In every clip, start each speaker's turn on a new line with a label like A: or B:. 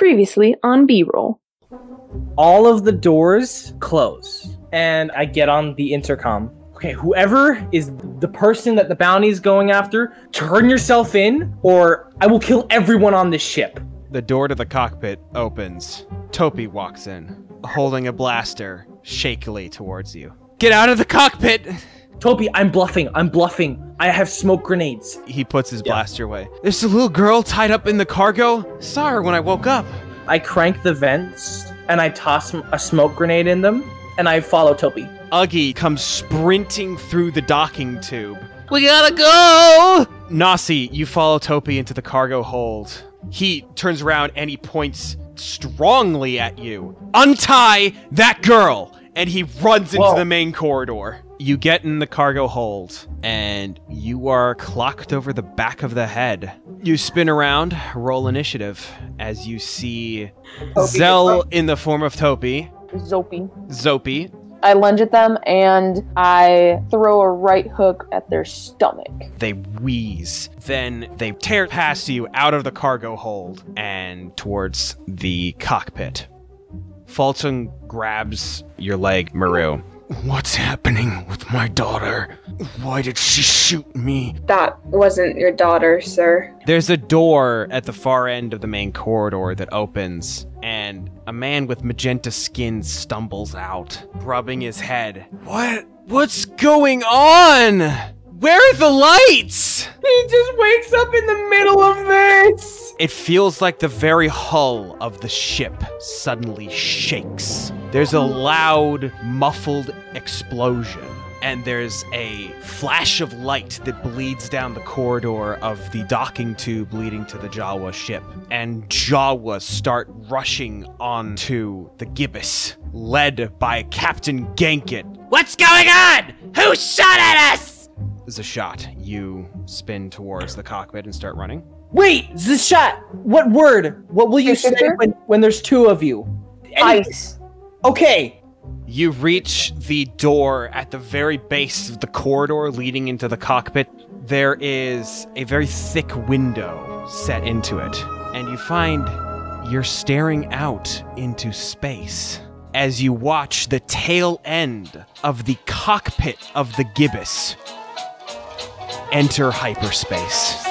A: Previously on B roll.
B: all of the doors close and i get on the intercom okay whoever is the person that the bounty is going after turn yourself in or i will kill everyone on this ship
C: The door to the cockpit opens. Topi walks in, holding a blaster shakily towards you. Get out of the cockpit!
B: Toby i'm bluffing i'm bluffing i have smoke grenades
C: He puts his blaster away. There's a little girl tied up in the cargo. Saw her when I woke up.
B: i crank the vents and i toss a smoke grenade in them and i follow Topi
C: Uggy comes sprinting through the docking tube. We gotta go! Nasi, you follow Topi into the cargo hold. He turns around and he points strongly at you. Untie that girl! And he runs into the main corridor. You get in the cargo hold, and you are clocked over the back of the head. You spin around, roll initiative, as you see Zell in the form of Topi,
D: Zopi.
C: Zopi,
D: I lunge at them and I throw a right hook at their stomach.
C: They wheeze. Then they tear past you out of the cargo hold and towards the cockpit. Falchung grabs your leg, Maru. What's happening with my daughter? Why did she shoot me?
E: That wasn't your daughter, sir.
C: There's a door at the far end of the main corridor that opens, and a man with magenta skin stumbles out, rubbing his head. What? What's going on? Where are the lights?
B: he just wakes up in the middle of this
C: It feels like the very hull of the ship suddenly shakes. There's a loud, muffled explosion, and there's a flash of light that bleeds down the corridor of the docking tube leading to the Jawa ship. And Jawas start rushing onto the gibbous, led by Captain Gankit. What's going on? Who shot at us? There's a shot. You spin towards the cockpit and start running.
B: wait Zashat what word what will you say when, when there's two of you Any-
D: Ice.
B: okay
C: You reach the door at the very base of the corridor leading into the cockpit. There is a very thick window set into it, and you find you're staring out into space as you watch the tail end of the cockpit of the gibbous enter hyperspace.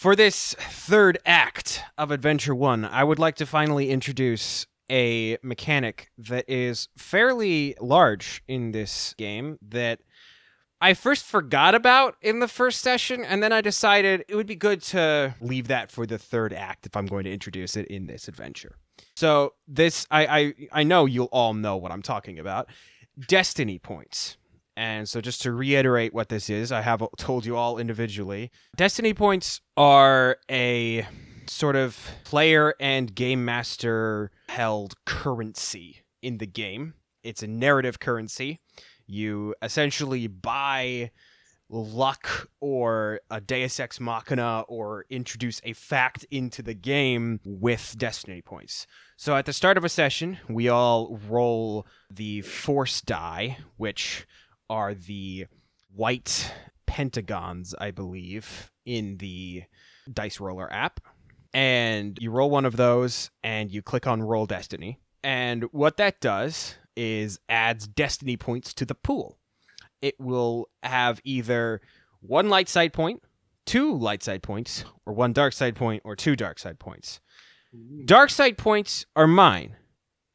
C: For this third act of Adventure 1, I would like to finally introduce a mechanic that is fairly large in this game that I first forgot about in the first session, and then I decided it would be good to leave that for the third act if I'm going to introduce it in this adventure. So, this, I, I, I know you'll all know what I'm talking about destiny points. And so, just to reiterate what this is, I have told you all individually. Destiny points are a sort of player and game master held currency in the game. It's a narrative currency. You essentially buy luck or a Deus Ex Machina or introduce a fact into the game with destiny points. So at the start of a session, we all roll the force die, which are the white pentagons, I believe, in the dice roller app. And you roll one of those and you click on roll destiny. And what that does is adds destiny points to the pool. It will have either one light side point, two light side points, or one dark side point, or two dark side points. Dark side points are mine.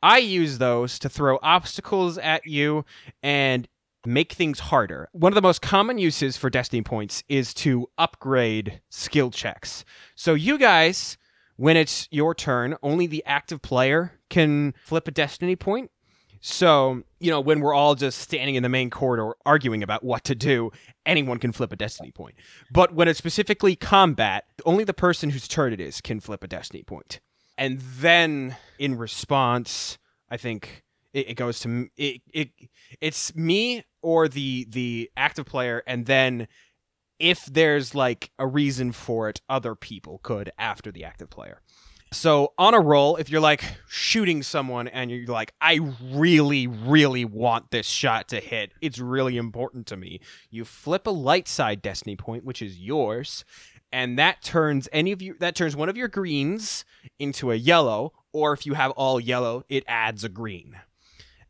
C: I use those to throw obstacles at you and make things harder. One of the most common uses for destiny points is to upgrade skill checks. So you guys, when it's your turn, only the active player can flip a destiny point. So, you know, when we're all just standing in the main corridor arguing about what to do, anyone can flip a destiny point. But when it's specifically combat, only the person whose turn it is can flip a destiny point. And then in response, I think It, it goes to it, it. It's me or the the active player, and then if there's like a reason for it, other people could after the active player. So on a roll, if you're like shooting someone and you're like, I really, really want this shot to hit, it's really important to me. You flip a light side destiny point, which is yours, and that turns any of you that turns one of your greens into a yellow, or if you have all yellow, it adds a green.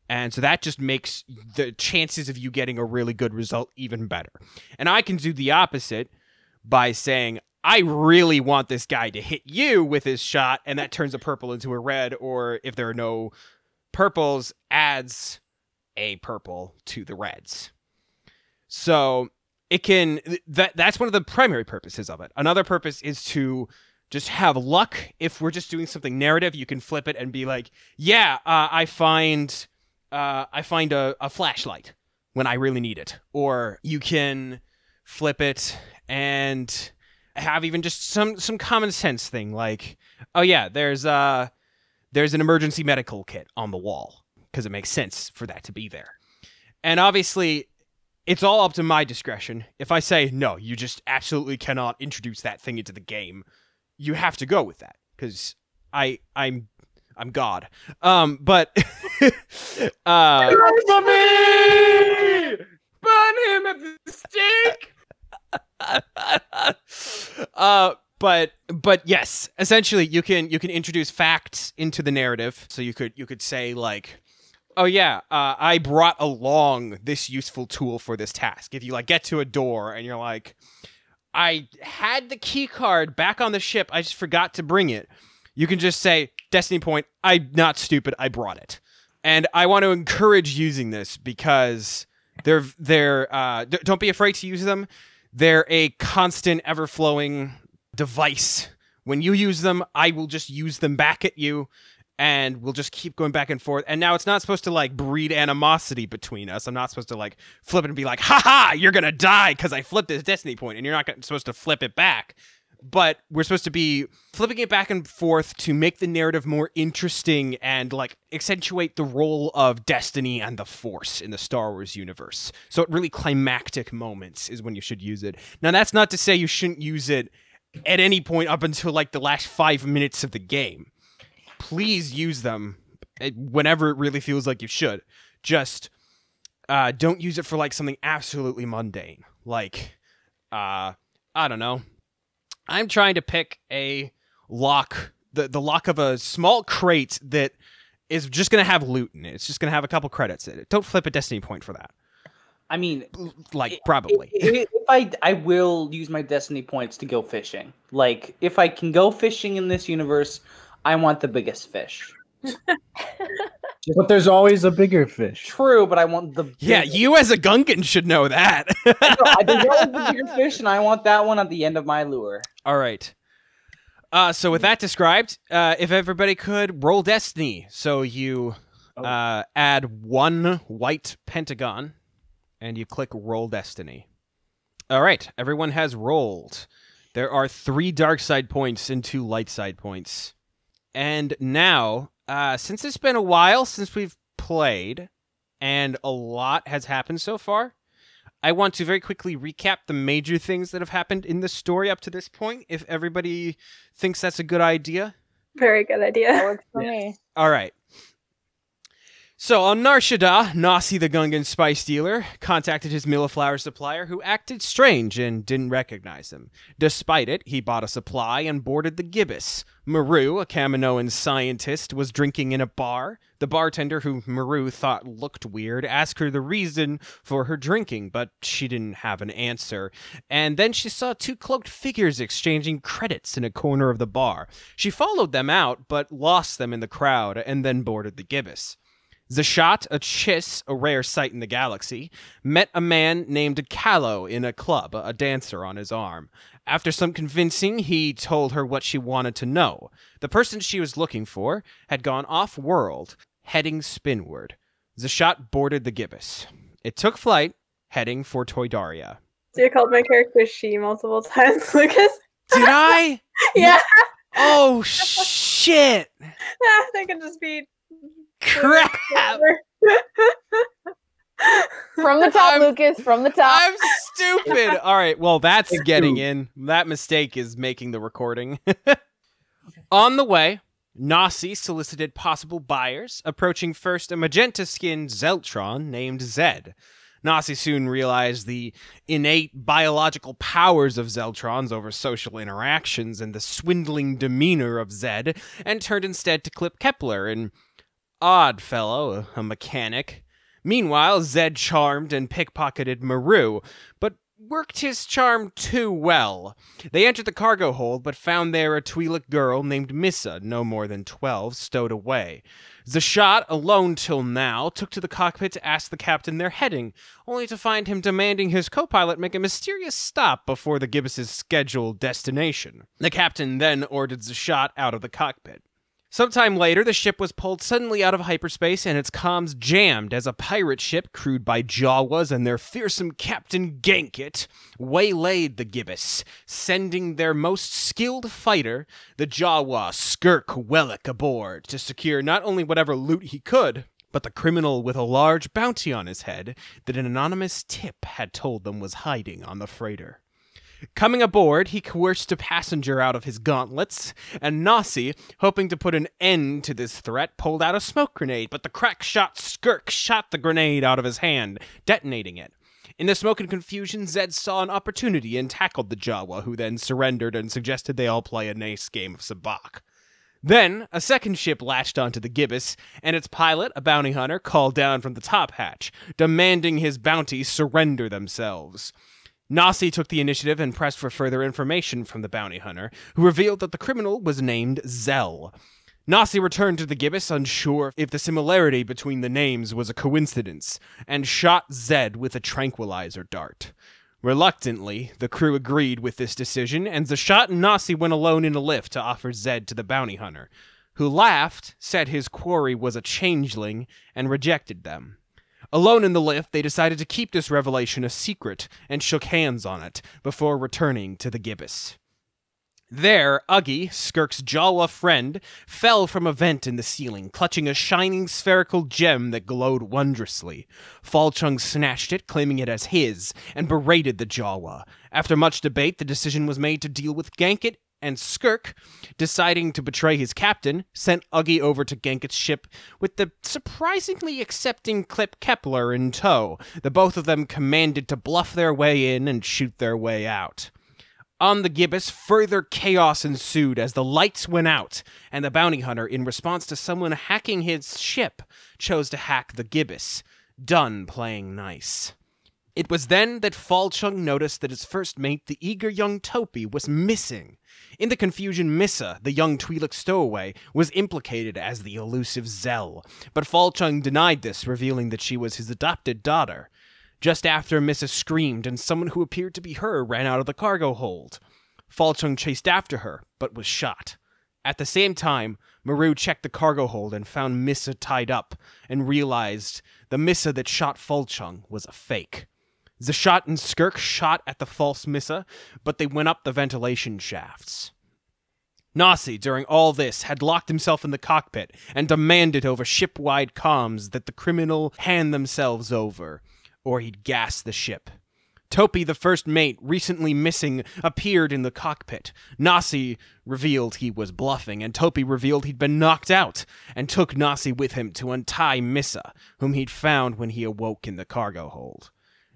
C: And so that just makes the chances of you getting a really good result even better. And I can do the opposite by saying, I really want this guy to hit you with his shot, and that turns a purple into a red, or if there are no purples, adds a purple to the reds. So it can that that's one of the primary purposes of it. Another purpose is to just have luck. If we're just doing something narrative, you can flip it and be like, "Yeah, uh, I find uh, I find a, a flashlight when I really need it," or you can flip it and have even just some some common sense thing like, "Oh yeah, there's uh there's an emergency medical kit on the wall." Because it makes sense for that to be there. And obviously, it's all up to my discretion. If I say no, you just absolutely cannot introduce that thing into the game, you have to go with that because I I'm I'm God. Um, but uh,
B: Burn him at the stake.
C: uh, but but yes, essentially you can you can introduce facts into the narrative. So you could you could say like, oh yeah, uh, I brought along this useful tool for this task. If you like get to a door and you're like, I had the key card back on the ship, I just forgot to bring it. You can just say Destiny Point. I'm not stupid. I brought it, and I want to encourage using this because they're they're uh, don't be afraid to use them. They're a constant, ever flowing device. When you use them, I will just use them back at you and we'll just keep going back and forth. And now it's not supposed to like breed animosity between us. I'm not supposed to like flip it and be like, "Ha ha, you're gonna die because I flipped this destiny point," and you're not supposed to flip it back. But we're supposed to be flipping it back and forth to make the narrative more interesting and like accentuate the role of destiny and the force in the Star Wars universe. So at really climactic moments is when you should use it. Now that's not to say you shouldn't use it at any point up until like the last five minutes of the game please use them eh, whenever it really feels like you should. Just uh, don't use it for like something absolutely mundane. Like, uh, I don't know. I'm trying to pick a lock, the, the lock of a small crate that is just going to have loot in it. It's just going to have a couple credits in it. Don't flip a destiny point for that.
F: I mean,
C: Like, probably.
F: If I I will use my destiny points to go fishing. Like if I can go fishing in this universe, I want the biggest fish.
B: But there's always a bigger fish.
F: True, but I want the
C: Yeah,
F: biggest-
C: you as a Gungan should know that.
F: No, I- there's always the bigger fish, and I want that one at the end of my lure.
C: All right. Uh, so with that described, uh, if everybody could roll destiny, so you
B: Oh.
C: uh, add one white pentagon, and you click roll destiny. All right, everyone has rolled. There are three dark side points and two light side points. And now, uh, since it's been a while since we've played, and a lot has happened so far, I want to very quickly recap the major things that have happened in the story up to this point, if everybody thinks that's a good idea.
E: Very good
D: That
E: idea.
D: works for me.
C: All right. So on Nar Shaddaa, Nasi the Gungan spice dealer contacted his Milliflower supplier who acted strange and didn't recognize him. Despite it, he bought a supply and boarded the Gibbous. Maru, a Kaminoan scientist, was drinking in a bar. The bartender, who Maru thought looked weird, asked her the reason for her drinking, but she didn't have an answer. And then she saw two cloaked figures exchanging credits in a corner of the bar. She followed them out, but lost them in the crowd and then boarded the Gibbous. Zashat, a Chiss, a rare sight in the galaxy, met a man named Callow in a club, a dancer on his arm. After some convincing, he told her what she wanted to know. The person she was looking for had gone off world, heading spinward. Zashat boarded the Gibbous. It took flight, heading for Toydaria.
E: So you called my character she multiple times, Lucas.
C: Did I?
E: yeah,
C: Oh, shit!
E: that could just be
C: crap!
D: From the top,
C: I'm-
D: Lucas. From the top.
C: I'm stupid. All right, well, that's getting in. That mistake is making the recording. On the way, Nasi solicited possible buyers, approaching first a magenta skinned Zeltron named Zed. Nasi soon realized the innate biological powers of Zeltrons over social interactions and the swindling demeanor of Zed, and turned instead to Clip Kepler, an odd fellow, a mechanic. Meanwhile, Zed charmed and pickpocketed Maru, but worked his charm too well. They entered the cargo hold, but found there a Twi'lek girl named Missa, no more than twelve, stowed away. Zashat, alone till now, took to the cockpit to ask the captain their heading, only to find him demanding his co-pilot make a mysterious stop before the Gibbous' scheduled destination. The captain then ordered Zashat out of the cockpit. Sometime later, the ship was pulled suddenly out of hyperspace and its comms jammed as a pirate ship crewed by Jawas and their fearsome captain Gankit waylaid the Gibbous, sending their most skilled fighter, the Jawa Skirk Wellick, aboard to secure not only whatever loot he could, but the criminal with a large bounty on his head that an anonymous tip had told them was hiding on the freighter. Coming aboard, he coerced a passenger out of his gauntlets, and Nasi, hoping to put an end to this threat, pulled out a smoke grenade, but the crack shot Skirk shot the grenade out of his hand, detonating it. In the smoke and confusion, Zed saw an opportunity and tackled the Jawa, who then surrendered and suggested they all play a nice game of sabacc. Then, a second ship latched onto the Gibbous, and its pilot, a bounty hunter, called down from the top hatch, demanding his bounty surrender themselves. Nasi took the initiative and pressed for further information from the bounty hunter, who revealed that the criminal was named Zell. Nasi returned to the Gibbous, unsure if the similarity between the names was a coincidence, and shot Zed with a tranquilizer dart. Reluctantly, the crew agreed with this decision, and Zashat and Nasi went alone in a lift to offer Zed to the bounty hunter, who laughed, said his quarry was a changeling, and rejected them. Alone in the lift, they decided to keep this revelation a secret and shook hands on it before returning to the Gibbous. There, Uggy, Skirk's Jawa friend, fell from a vent in the ceiling, clutching a shining spherical gem that glowed wondrously. Falchung snatched it, claiming it as his, and berated the Jawa. After much debate, the decision was made to deal with Gankit, and Skirk, deciding to betray his captain, sent Uggy over to Gankit's ship with the surprisingly accepting Clip Kepler in tow. The both of them commanded to bluff their way in and shoot their way out. On the Gibbous, further chaos ensued as the lights went out, and the bounty hunter, in response to someone hacking his ship, chose to hack the Gibbous. Done playing nice. It was then that Falchung noticed that his first mate, the eager young Topi, was missing. In the confusion, Missa, the young Twi'lek stowaway, was implicated as the elusive Zell, but Falchung denied this, revealing that she was his adopted daughter. Just after Missa screamed and someone who appeared to be her ran out of the cargo hold. Falchung chased after her, but was shot. At the same time, Maru checked the cargo hold and found Missa tied up, and realized the Missa that shot Falchung was a fake. Zashat and Skirk shot at the false Missa, but they went up the ventilation shafts. Nasi, during all this, had locked himself in the cockpit and demanded over ship-wide comms that the criminal hand themselves over, or he'd gas the ship. Topi, the first mate, recently missing, appeared in the cockpit. Nasi revealed he was bluffing, and Topi revealed he'd been knocked out, and took Nasi with him to untie Missa, whom he'd found when he awoke in the cargo hold.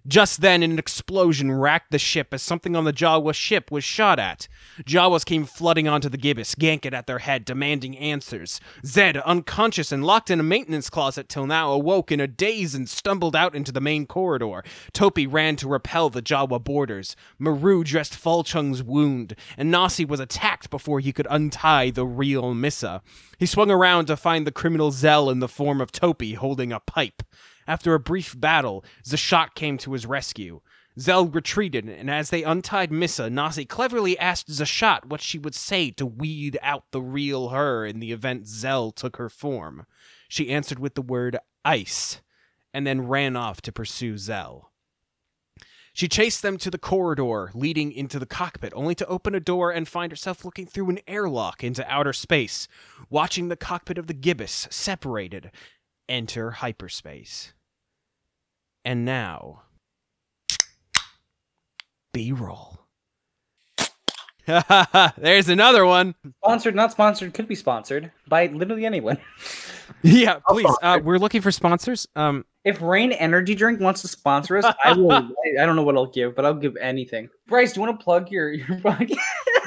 C: Just then, an explosion racked the ship as something on the Jawa ship was shot at. Jawas came flooding onto the Gibbous, Gankit at their head, demanding answers. Zed, unconscious and locked in a maintenance closet till now, awoke in a daze and stumbled out into the main corridor. Topi ran to repel the Jawa boarders. Maru dressed Falchung's wound, and Nasi was attacked before he could untie the real Missa. He swung around to find the criminal Zell in the form of Topi holding a pipe. After a brief battle, Zashat came to his rescue. Zell retreated, and as they untied Missa, Nasi cleverly asked Zashat what she would say to weed out the real her in the event Zell took her form. She answered with the word ice, and then ran off to pursue Zell. She chased them to the corridor leading into the cockpit, only to open a door and find herself looking through an airlock into outer space, watching the cockpit of the Gibbous separated enter hyperspace. And now, B roll. There's another one.
F: Sponsored, not sponsored, could be sponsored by literally anyone.
C: Yeah, please. Uh, we're looking for sponsors. Um,
F: If Reign Energy Drink wants to sponsor us, I will. I, I don't know what I'll give, but I'll give anything. Bryce, do you want to plug your your podcast?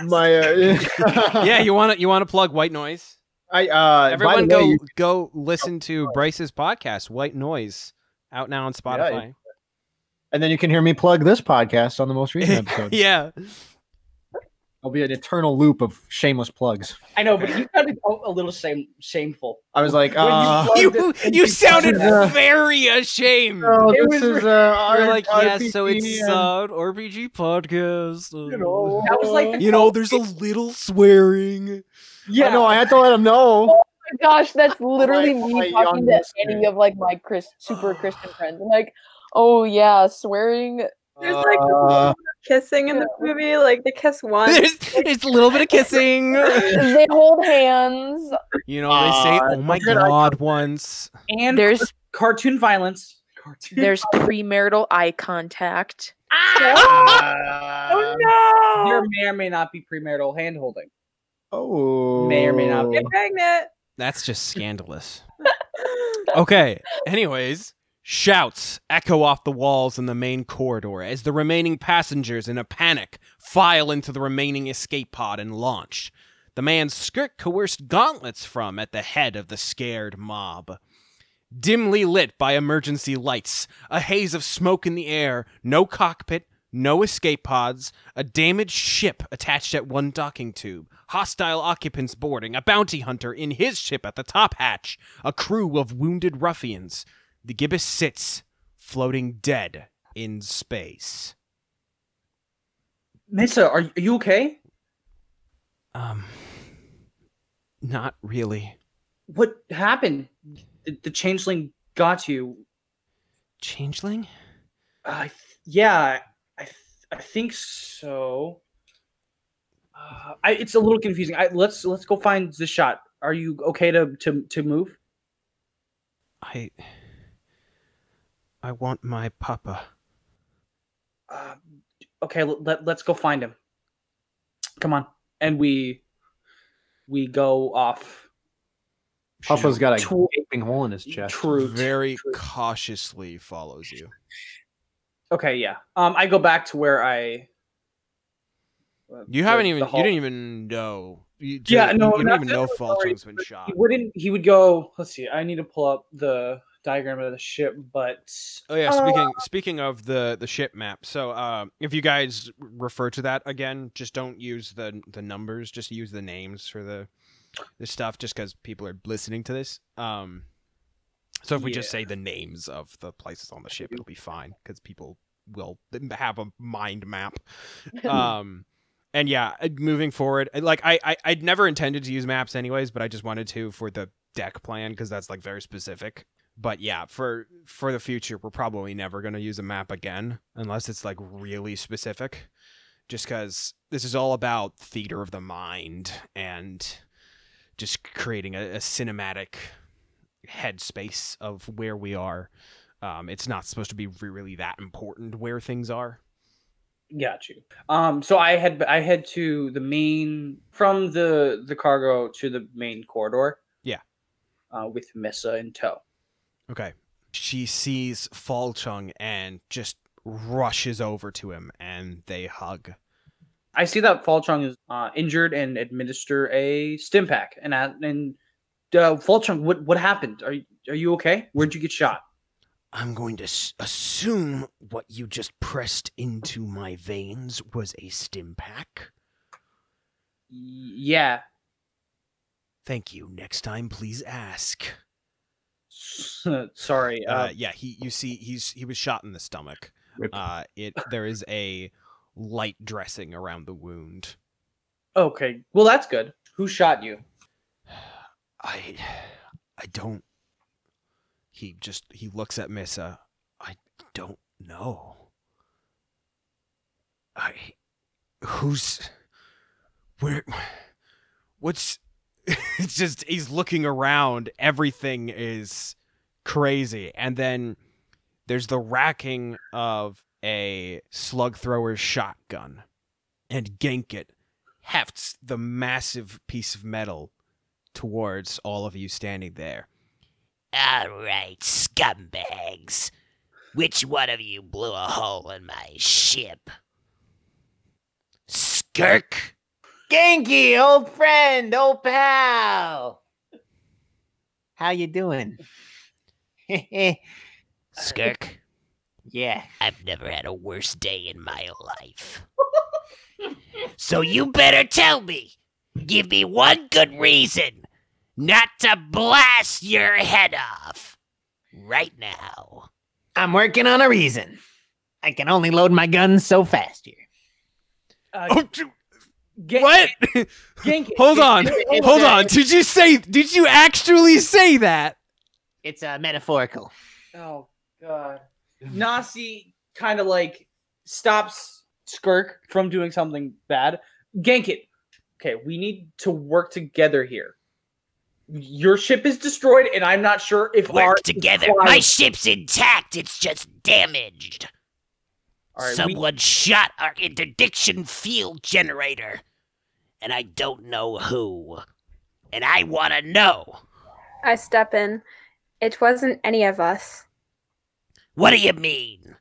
G: My uh,
C: yeah, you want to you want to plug White Noise?
G: I uh
C: Everyone, go
G: way,
C: go listen to Bryce's podcast, White Noise, out now on Spotify.
G: and then you can hear me plug this podcast on the most recent episode.
C: yeah,
G: I'll be an eternal loop of shameless plugs.
F: I know, but you got to go a little shame, shameful.
G: I was like,
F: When you
G: uh,
C: you you sounded
G: Uh,
C: very ashamed.
G: oh,
F: It
G: this
F: was
G: is uh,
C: You're
G: R-
C: like, yes, so
G: RPG
C: it's
G: and-
C: uh, RPG podcast.
F: You know, that was like the
C: You know, there's a little swearing.
F: yeah.
G: no. I had to let him know.
D: Oh my gosh, that's literally
G: my
D: me
G: young
D: talking to any
G: listener.
D: of like my Chris super Christian friends. I'm like, oh yeah, swearing.
E: There's like a little
G: Uh,
E: bit of kissing in the movie, like they kiss once.
C: There's, it's a little bit of kissing.
D: they hold hands.
C: You know, they say,
G: Uh,
C: "Oh my
G: good idea.
C: god!" Once.
F: and
H: There's
F: cartoon violence. Cartoon
H: there's premarital eye contact.
E: oh no!
F: There may or may not be premarital hand holding.
G: oh,
F: May or may not be.
E: Get pregnant.
C: That's just scandalous. Okay. Anyways, shouts echo off the walls in the main corridor as the remaining passengers, in a panic, file into the remaining escape pod and launch. The man's Skirk coerced gauntlets from at the head of the scared mob. Dimly lit by emergency lights, a haze of smoke in the air, no cockpit, no escape pods, a damaged ship attached at one docking tube, hostile occupants boarding, a bounty hunter in his ship at the top hatch, a crew of wounded ruffians. The gibbous sits, floating dead in space.
F: Missa, are, are you okay?
C: Um, not really.
F: What happened? The, the changeling got you.
C: Changeling?
F: Uh, yeah, I think so. Uh, I, it's a little confusing. I, let's let's go find Zashat. Are you okay to to to move?
C: I. I want my papa.
F: Uh, okay, let, let let's go find him. Come on, and we we go off.
G: Papa's got a gaping hole in his chest.
F: True.
C: Very
F: true.
C: cautiously follows you.
F: Okay, yeah. Um, I go back to where I. uh,
C: You haven't even. You didn't even know. You,
F: Yeah,
C: you-
F: no,
C: You didn't even know Falchung's been shot.
F: He wouldn't. He would go. Let's see. I need to pull up the diagram of the ship, but
C: Oh yeah,
F: Uh,
C: speaking speaking of the the ship map. So uh, if you guys refer to that again, just don't use the the numbers. Just use the names for the the stuff, just because people are listening to this. Um, so if we just say the names of the places on the ship, it'll be fine because people will have a mind map. Um, and yeah, uh, moving forward, uh, like I, I I'd never intended to use maps anyways, but I just wanted to for the deck plan because that's like very specific. But yeah, for for the future, we're probably never gonna use a map again unless it's like really specific. Just because this is all about theater of the mind and just creating a, a cinematic headspace of where we are. Um, it's not supposed to be really that important where things are.
F: got you. Um, so I had I head to the main from the the cargo to the main corridor.
C: Yeah.
F: Uh, with Missa in tow.
C: Okay. She sees Falchung and just rushes over to him and they hug.
F: I see that Falchung is uh, injured and administer a stim pack. And and uh, Falchung, what what happened? Are you, are you okay? Where'd you get shot?
C: I'm going to s- assume what you just pressed into my veins was a stim pack.
F: Yeah.
C: Thank you. Next time, please ask.
F: Sorry.
C: Uh,
F: Uh,
C: yeah, he. You see, he's he was shot in the stomach. Uh, it there is a light dressing around the wound.
F: okay. Well, that's good. Who shot you?
C: I, I don't. He just he looks at Missa. I don't know. I, who's, where, what's? It's just he's looking around. Everything is crazy. And then there's the racking of a slug thrower's shotgun. And Genkit hefts the massive piece of metal towards all of you standing there.
I: All right, scumbags. Which one of you blew a hole in my ship? Skirk?
J: Genki, old friend, old pal. How you doing?
I: Skirk?
J: yeah.
I: I've never had a worse day in my life. so you better tell me. Give me one good reason not to blast your head off. Right now.
J: I'm working on a reason. I can only load my guns so fast here.
F: Uh,
C: Oh, t-
F: Gen-
C: what?
F: Genki,
C: Hold on.
J: it's
C: Hold
J: a-
C: on. Did you say did you actually say that?
J: It's uh, metaphorical.
F: Oh god. Nasi kind of like stops Skirk from doing something bad. Genkit. Okay, we need to work together here. Your ship is destroyed, and I'm not sure if
I: Work
F: ours is
I: together.
F: flying.
I: My ship's intact. It's just damaged.
F: All right, we-
I: Someone shot our interdiction field generator. And I don't know who. And I want to know.
E: I step in. It wasn't any of us.
I: What do you mean?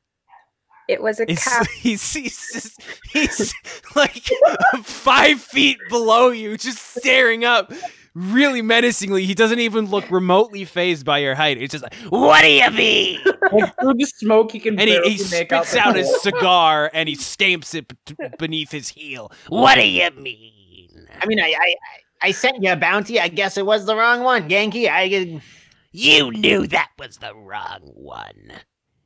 E: It was a
C: He's,
E: cap.
C: he's, he's, he's like five feet below you, just staring up really menacingly. He doesn't even look remotely phased by your height. It's just like,
I: What do you mean?
F: like, through the smoke, he can
C: and he,
F: barely
C: he
F: make out
C: spits
F: the
C: out his cigar and he stamps it b- beneath his heel.
I: What do you mean?
J: I mean, I, I, I sent you a bounty. I guess it was the wrong one, Genki. I,
I: You knew that was the wrong one.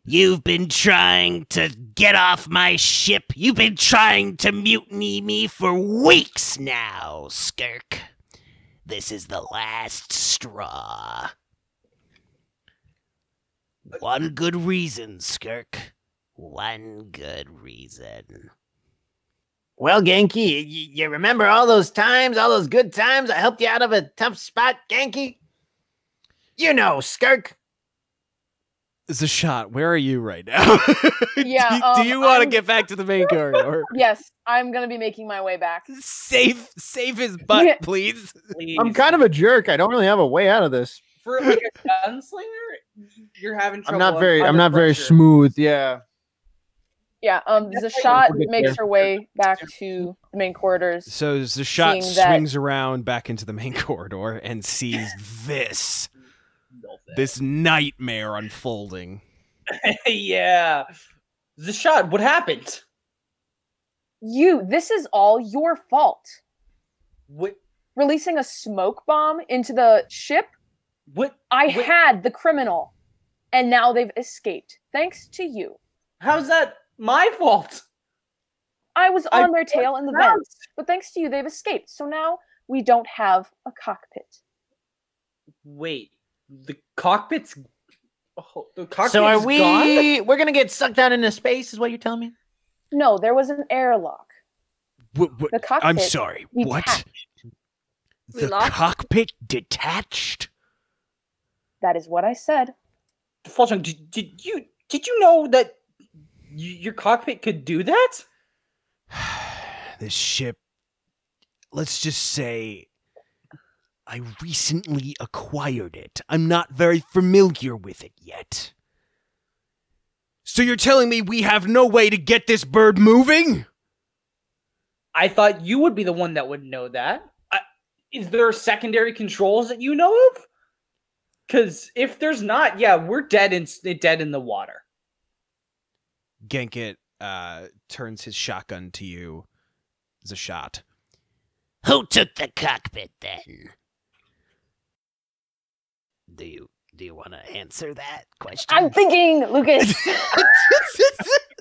I: You've been trying to get off my ship. You've been trying to mutiny me for weeks now, Skirk. This is the last straw. One good reason, Skirk. One good reason.
J: well, Genki, you, you remember all those times, all those good times I helped you out of a tough spot, Genki? You know, Skirk.
C: It's a shot. Where are you right now?
H: Yeah,
C: do, do
H: um,
C: you want to get back to the main corridor?
H: Yes, I'm gonna be making my way back.
C: save, save his butt,
H: Yeah.
C: please.
F: Please.
K: I'm kind of a jerk. I don't really have a way out of this.
F: for like a gunslinger. You're having trouble.
K: I'm not very. I'm
F: under
K: not very smooth. Yeah.
H: Yeah, um,
F: That's
K: Zashat
H: makes
K: there.
H: her way back to the main corridors.
C: So
H: Zashat that-
C: swings around back into the main corridor and sees this, this nightmare unfolding.
F: yeah. Zashat. What happened?
H: You, this is all your fault.
F: What?
H: Releasing a smoke bomb into the ship.
F: What?
H: I
F: Wait.
H: had the criminal, and now they've escaped thanks to you.
F: How's that my fault?
H: I was
F: I
H: on their tail in the vents, but thanks to you, they've escaped. So now we don't have a cockpit.
F: Wait. The cockpit's. Oh, the cockpit's
J: so are
F: gone?
J: we? We're gonna get sucked out into space, is what you're telling me?
H: No, there was an airlock.
C: What, what,
H: The cockpit.
C: I'm sorry. What?
E: We
C: The
E: lost-
C: cockpit detached?
H: That is what I said.
F: Falchung, did, did you did you know that y- your cockpit could do that?
C: this ship, let's just say, I recently acquired it. I'm not very familiar with it yet. So you're telling me we have no way to get this bird moving?
F: I thought you would be the one that would know that. I, is there secondary controls that you know of? Because if there's not, yeah, we're dead in s- dead in the water.
C: Genkit uh, turns his shotgun to you as a shot.
I: Who took the cockpit then? Do you do you want to answer that question?
H: I'm thinking, Lucas.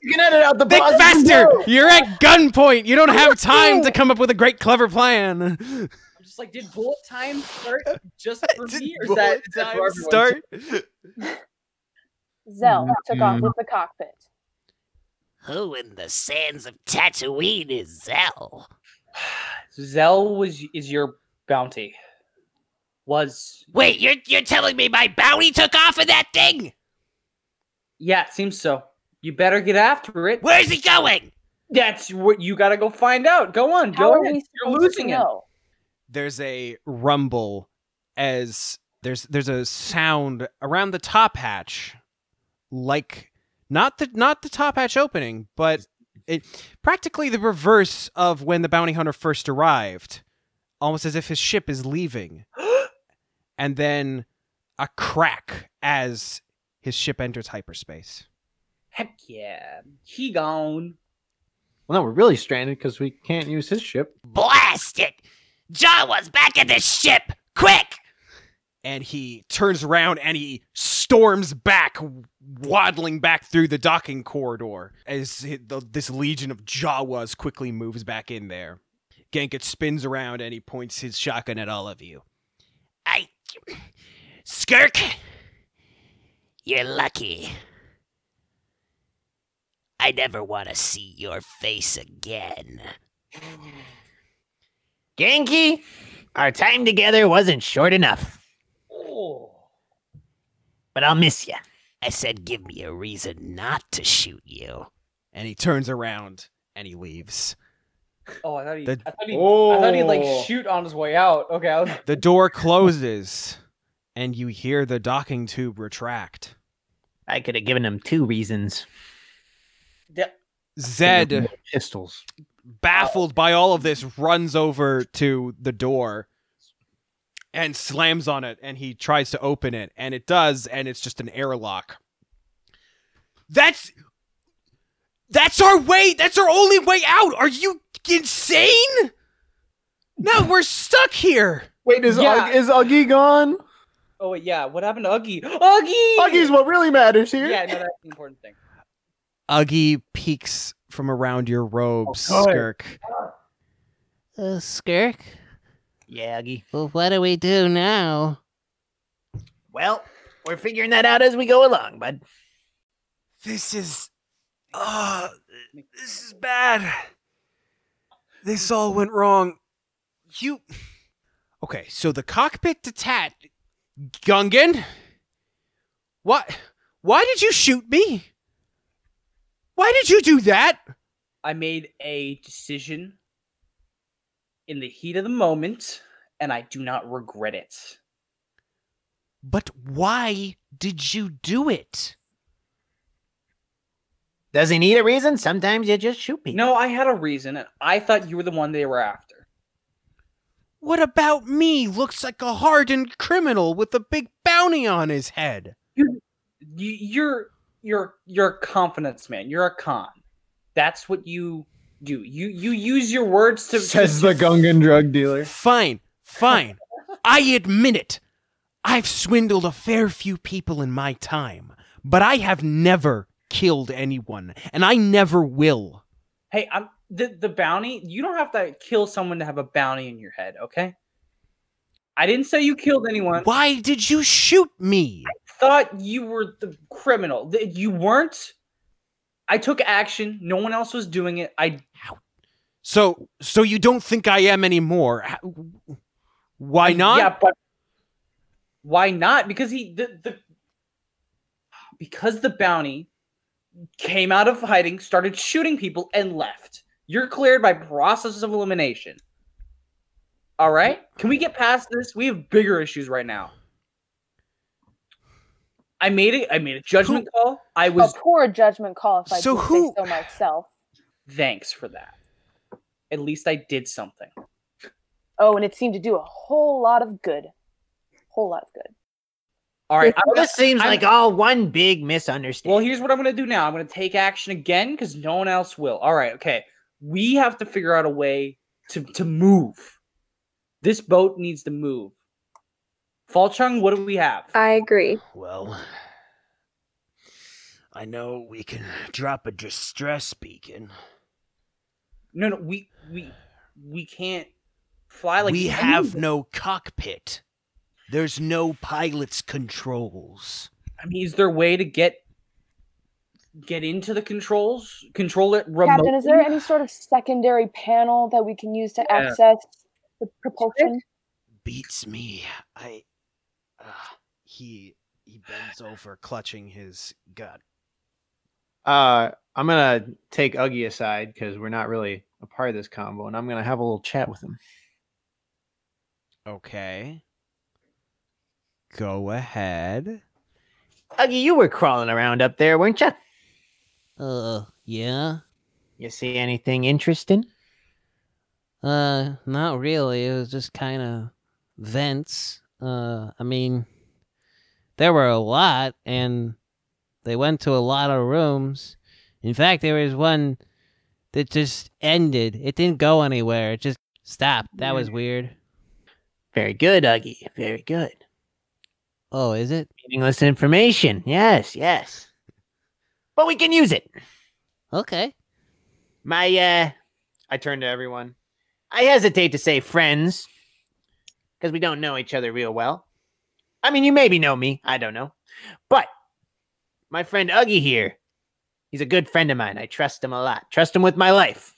J: You can edit out the
C: Think
J: pause.
C: faster! You're at gunpoint! You don't have time to come up with a great, clever plan.
F: I'm just like, did bullet time start just for
C: Did
F: me, or is that, that for everyone?
C: start?
H: Zell mm-hmm. took off with the cockpit.
I: Who in the sands of Tatooine is Zell?
F: Zell was is your bounty. Was
I: Wait, you're you're telling me my bounty took off of that thing?
F: yeah, it seems so. You better get after it.
I: Where's he going?
F: That's what you gotta go find out. Go on,
H: How
F: go
H: are we
F: You're losing
H: to
F: it.
C: there's a rumble as there's there's a sound around the top hatch like not the not the top hatch opening but it practically the reverse of when the bounty hunter first arrived almost as if his ship is leaving and then a crack as his ship enters hyperspace
F: Heck yeah, he gone.
G: Well, no, we're really stranded because we can't use his ship.
I: Blast it! Jawa's back at the ship! Quick!
C: and he turns around and he storms back, waddling back through the docking corridor as hi- the, this legion of Jawas quickly moves back in there. Gankit spins around and he points his shotgun at all of you.
I: I. Skirk! You're lucky. I never want to see your face again.
J: Genki, our time together wasn't short enough,
F: Oh.
J: but I'll miss you.
I: I said, give me a reason not to shoot you.
C: And he turns around and he leaves.
F: Oh, I thought he.
C: The-
F: I thought he. I thought he'd like
B: Oh.
F: shoot on his way out. Okay. Was,
C: The door closes and you hear the docking tube retract.
J: I could have given him two reasons.
C: Zed
G: Pistols.
C: baffled by all of this, runs over to the door and slams on it, and he tries to open it, and it does, and it's just an airlock. That's that's our way. That's our only way out. Are you insane? No, we're stuck here.
G: Wait, is
F: Yeah.
G: Ugg- is Uggy gone?
F: oh wait, yeah. What happened to Uggy? Uggy.
G: Uggy's what really matters here.
F: Yeah, no, that's the important thing.
C: Uggy peeks from around your robes,
G: Oh, good.
C: Skirk.
I: Uh, Skirk?
J: Yeah, Uggy.
I: Well, what do we do now?
J: Well, we're figuring that out as we go along, bud.
C: This is uh this is bad. This all went wrong. You Okay, so the cockpit detached Gungan? What why did you shoot me? Why did you do that?
F: I made a decision in the heat of the moment, and I do not regret it.
I: But why did you do it?
J: Does he need a reason? Sometimes you just shoot people.
F: No, I had a reason, and I thought you were the one they were after.
C: What about me? Looks like a hardened criminal with a big bounty on his head.
F: You, you're you're you're a confidence man. You're a con. That's what you do. You you use your words to
G: Says
F: to,
G: the Gungan drug dealer.
C: Fine, fine. I admit it. I've swindled a fair few people in my time, but I have never killed anyone, and I never will.
F: Hey, I'm the the bounty. You don't have to kill someone to have a bounty in your head, okay? I didn't say you killed anyone.
C: Why did you shoot me?
F: Thought you were the criminal. You weren't. I took action. No one else was doing it. I
C: So, so you don't think I am anymore? Why not?
F: Yeah, but why not? Because he the, the because the bounty came out of hiding, started shooting people, and left. You're cleared by process of elimination. All right, can we get past this? We have bigger issues right now. I made it. I made a judgment call. I was.
H: poor judgment call if I
C: So
H: do
C: who-
H: say so myself.
F: Thanks for that. At least I did something.
H: Oh, and it seemed to do a whole lot of good. Whole lot of good.
F: All right. I'm
J: This seems
F: I'm-
J: like all one big misunderstanding.
F: Well, here's what I'm going to do now. I'm going to take action again because no one else will. All right, okay. We have to figure out a way to to move. This boat needs to move. Falchung, what do we have?
E: I agree.
I: Well, I know we can drop a distress beacon.
F: no, no, we we we can't fly like
I: we have no cockpit. There's no pilot's controls.
F: I mean, is there a way to get get into the controls? Control it remotely?
H: Captain, is there any sort of secondary panel that we can use to
F: Yeah.
H: access the propulsion?
I: beats me. I.
C: Uh, he he bends over, clutching his gut.
G: Uh, I'm gonna take Uggy aside because we're not really a part of this combo, and I'm gonna have a little chat with him.
C: Okay. Go ahead.
J: Uggy, you were crawling around up there, weren't you?
I: Uh, yeah.
J: You see anything interesting?
I: Uh, not really. It was just kind of vents. Uh, I mean, there were a lot, and they went to a lot of rooms. In fact, there was one that just ended. It didn't go anywhere. It just stopped. That was weird.
J: Very good, Uggy. Very good.
I: Oh, is it?
J: Meaningless information. Yes, yes. But we can use it.
I: Okay.
J: My, uh, I turn to everyone. I hesitate to say friends because we don't know each other real well. I mean, you maybe know me. I don't know. But my friend Uggy here, he's a good friend of mine. I trust him a lot. Trust him with my life.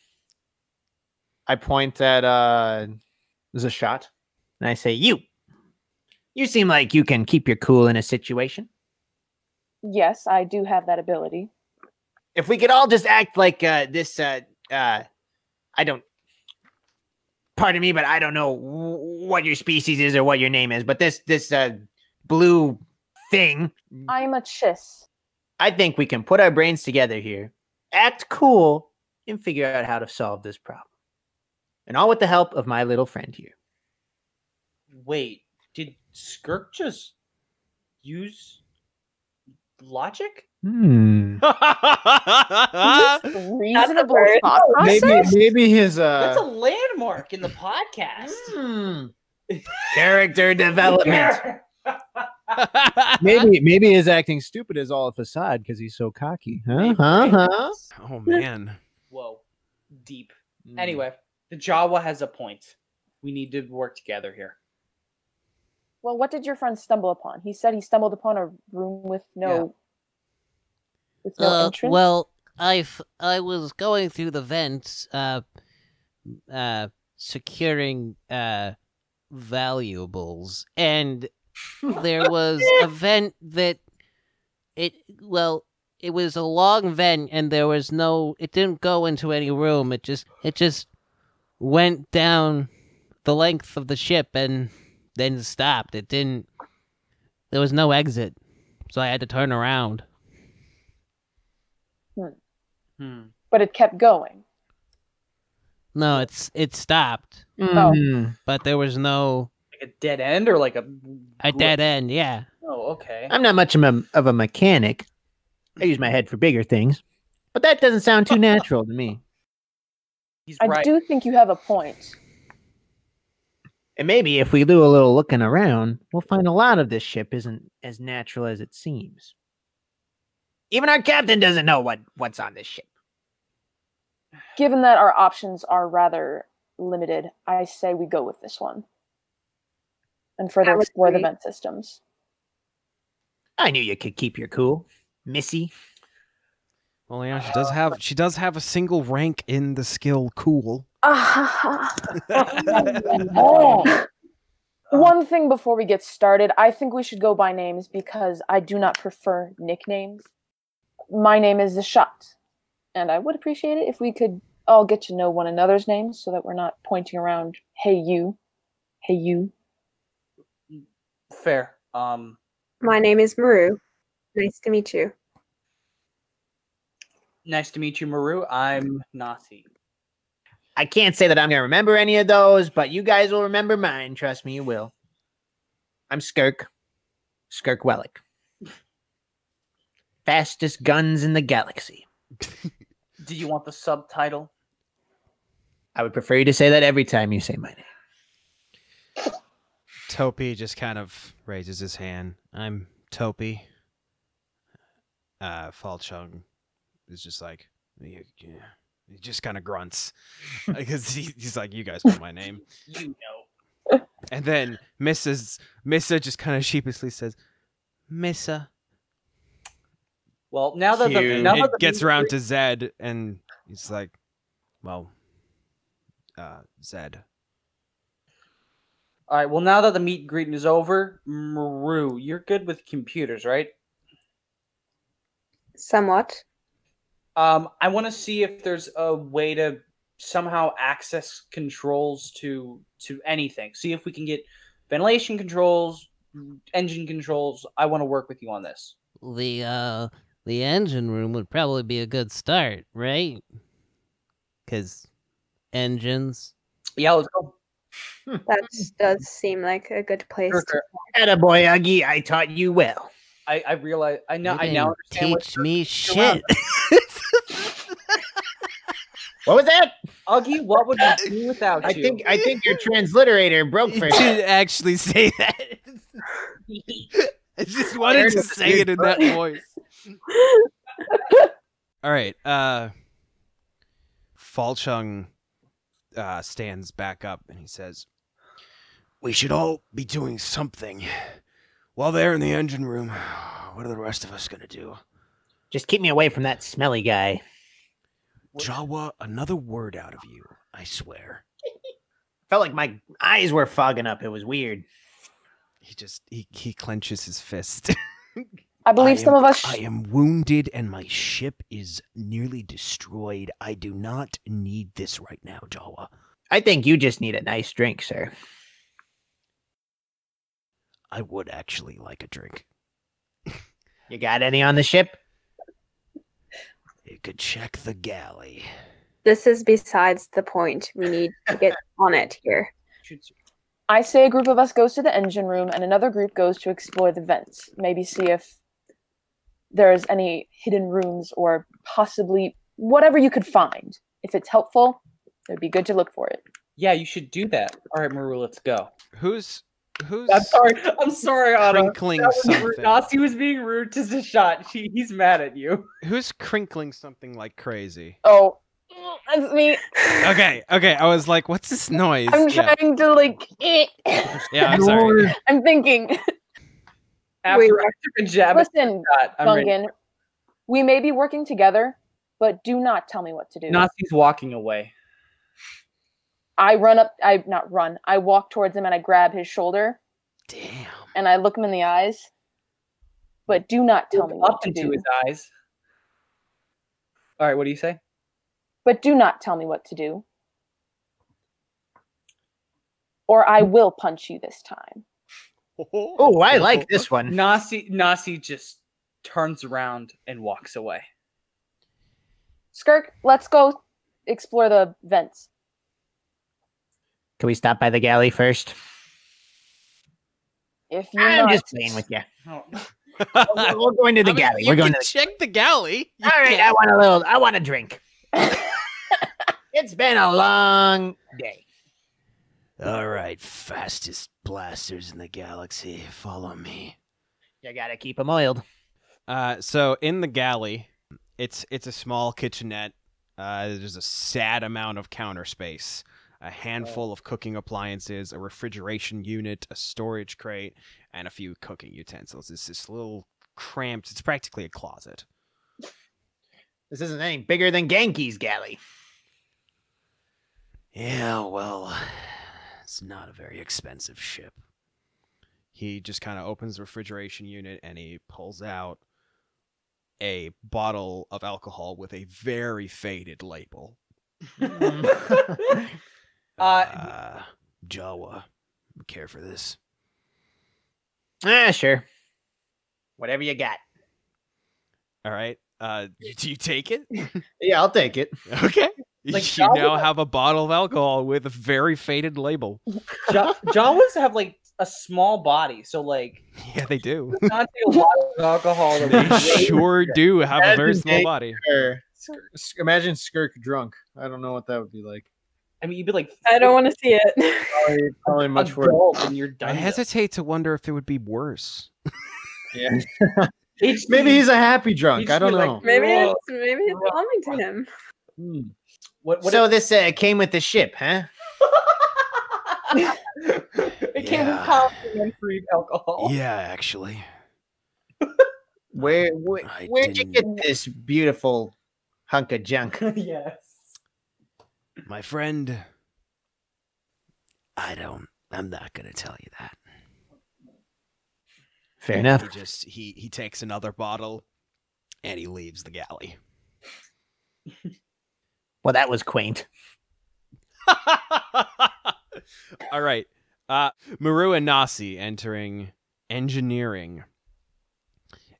G: I point at uh, Zashat.
J: And I say, You. You seem like you can keep your cool in a situation.
H: Yes, I do have that ability.
J: If we could all just act like uh, this, uh, uh, I don't. Pardon me, but I don't know what your species is or what your name is. But this this uh, blue thing,
H: I'm a chiss.
J: I think we can put our brains together here, act cool, and figure out how to solve this problem. And all with the help of my little friend here.
F: Wait, did Skirk just use logic?
G: Hmm.
H: Reasonable thought
G: maybe
H: process.
G: maybe his uh...
F: That's a landmark in the podcast.
J: Hmm. Character development.
G: maybe maybe his acting stupid is all a facade because he's so cocky. Huh? Huh? Huh?
C: Oh man.
F: Whoa, deep.
G: Hmm.
F: Anyway, the Jawa has a point. We need to work together here.
H: Well, what did your friend stumble upon? He said he stumbled upon a room with no with no
I: uh,
H: entrance.
I: well, I f- I was going through the vents, uh, uh, securing uh valuables, and there was a vent that it well, it was a long vent, and there was no. It didn't go into any room. It just it just went down the length of the ship and then stopped. It didn't. There was no exit, so I had to turn around.
F: Hmm.
H: but it kept going.
I: No, it's it stopped,
H: Oh.
G: Hmm.
I: but there was no
F: Like a dead end or like a
I: a dead end. Yeah.
F: Oh, okay.
J: I'm not much of a, of a mechanic. I use my head for bigger things. But that doesn't sound too natural to me.
F: He's
H: I
F: right.
H: do think you have a point.
J: And maybe if we do a little looking around, we'll find a lot of this ship isn't as natural as it seems. Even our captain doesn't know what, what's on this ship.
H: Given that our options are rather limited, I say we go with this one and further
E: I would
H: explore the vent systems.
J: I knew you could keep your cool, Missy.
C: Well, yeah, she does have she does have a single rank in the skill cool.
H: One thing before we get started, I think we should go by names because I do not prefer nicknames. My name is Zashat, and I would appreciate it if we could all get to know one another's names so that we're not pointing around, hey you, hey you.
F: Fair. Um,
E: My name is Maru. Nice to meet you.
F: Nice to meet you, Maru. I'm Nasi.
J: I can't say that I'm going to remember any of those, but you guys will remember mine. Trust me, you will. I'm Skirk. Skirk Wellick. Fastest guns in the galaxy.
F: Do you want the subtitle?
J: I would prefer you to say that every time you say my name.
C: Topi just kind of raises his hand. I'm Topi. Uh, Falchung is just like, "Yeah, yeah." he just kind of grunts because he, he's like, you guys know my name.
F: You know.
C: And then Mrs. Missa just kind of sheepishly says, Missa.
F: Well, now that the
C: Cute.
F: now
C: it
F: that the
C: gets around
F: and
C: to Zed, and he's like, well, uh, Zed.
F: All right. Well, now that the meet and greeting is over, Maru, you're good with computers, right?
E: Somewhat.
F: Um, I want to see if there's a way to somehow access controls to to anything. See if we can get ventilation controls, engine controls. I want to work with you on this.
I: The uh the engine room would probably be a good start, right? Cuz engines.
F: Yeah, let's go.
E: That does seem like a good place.
F: Sure,
E: to
F: sure.
J: Attaboy, Uggy, I taught you well.
F: I I realize I now
I: You
F: I now
I: didn't
F: understand what
I: teach me shit.
J: What was that?
F: Uggy, what would we do without
J: I
F: you?
J: I think I think your transliterator broke
C: You
J: for
C: didn't actually say that. I just wanted to say it in that voice. All right. Uh Falchung uh stands back up and he says, "We should all be doing something. While they're in the engine room, what are the rest of us going to do?"
J: Just keep me away from that smelly guy.
C: Jawa, another word out of you, I swear.
J: Felt like my eyes were fogging up. It was weird.
C: He just he, he clenches his fist.
H: I believe
C: I
H: some
C: am-
H: of us.
C: I am wounded and my ship is nearly destroyed. I do not need this right now, Jawa.
J: I think you just need a nice drink, sir.
C: I would actually like a drink.
J: You got any on the ship?
C: You could check the galley.
E: This is besides the point. We need to get on it here.
H: I say a group of us goes to the engine room and another group goes to explore the vents. Maybe see if there's any hidden rooms or possibly whatever you could find. If it's helpful, it'd be good to look for it.
F: Yeah, you should do that. All right, Maru, let's go.
C: Who's who's
F: I'm sorry. I'm sorry, Anna.
C: crinkling
F: That was
C: something?
F: Nasi was being rude to Zashat. She, he's mad at you.
C: Who's crinkling something like crazy?
H: Oh, that's me.
C: Okay, okay. I was like, what's this noise?
H: I'm
C: yeah,
H: trying to like. eh.
C: yeah. I'm sorry.
H: I'm thinking.
F: After
E: Wait,
F: I took a jab
H: Listen,
F: Zashat, I'm ready.
H: Gungan, we may be working together, but do not tell me what to do.
F: Nasi's walking away.
H: I run up. I not run. I walk towards him and I grab his shoulder
C: Damn.
H: and I look him in the eyes. But do not tell me
F: Look
H: what
F: up
H: to
F: into
H: do.
F: his eyes. All right, what do you say?
H: But do not tell me what to do. Or I will punch you this time.
J: Oh, I like this one.
F: Nasi Nasi just turns around and walks away.
H: Skirk, let's go explore the vents.
J: Can we stop by the galley first?
H: If you
J: I'm
H: must.
J: just playing with you.
F: Oh,
J: We're, we're going to the
C: I mean,
J: galley.
C: you
J: We're going to.
C: check the galley.
J: The... All right, I want a little. I want a drink. it's been a long day.
C: All right, fastest blasters in the galaxy. Follow me.
J: You gotta keep them oiled.
C: Uh, so in the galley, it's it's a small kitchenette. Uh, there's a sad amount of counter space, a handful of cooking appliances, a refrigeration unit, a storage crate, and a few cooking utensils. It's this little cramped. It's practically a closet.
J: This isn't any bigger than Genki's galley.
C: Yeah, well, it's not a very expensive ship. He just kind of opens the refrigeration unit and he pulls out a bottle of alcohol with a very faded label.
F: Uh,
C: Uh, Jawa, care for this?
J: ah, sure. Whatever you got.
C: All right. Uh, do you take it?
G: Yeah, I'll take it.
C: Okay.
F: Like
C: you
F: Jawa-
C: now have a bottle of alcohol with a very faded label.
F: Ja- Jawas have like a small body, so like
C: Yeah, they do.
F: not take a lot of alcohol.
C: They sure do have a very small body.
G: Or, imagine Skirk drunk. I don't know what that would be like.
F: I mean, you'd be like,
E: I don't want to see it.
G: Probably, probably much worse.
F: and you're done.
C: I hesitate to wonder if it would be worse.
G: Yeah.
F: It's-
G: Maybe he's a happy drunk. I don't
F: be like,
G: know.
E: maybe it's maybe it's calming to him.
G: Hmm.
F: What, what
J: so this uh, came with the ship, huh?
F: it came with
C: Yeah.
F: complimentary alcohol.
C: Yeah, actually.
J: Where, where
C: I
J: where'd you
C: didn't-
J: get this beautiful hunk of junk?
F: yes.
C: My friend, I don't
I: I'm not gonna tell you that.
J: Fair enough.
C: He just he he takes another bottle and he leaves the galley.
J: Well, that was quaint.
C: All right. Uh Maru and Nasi entering engineering.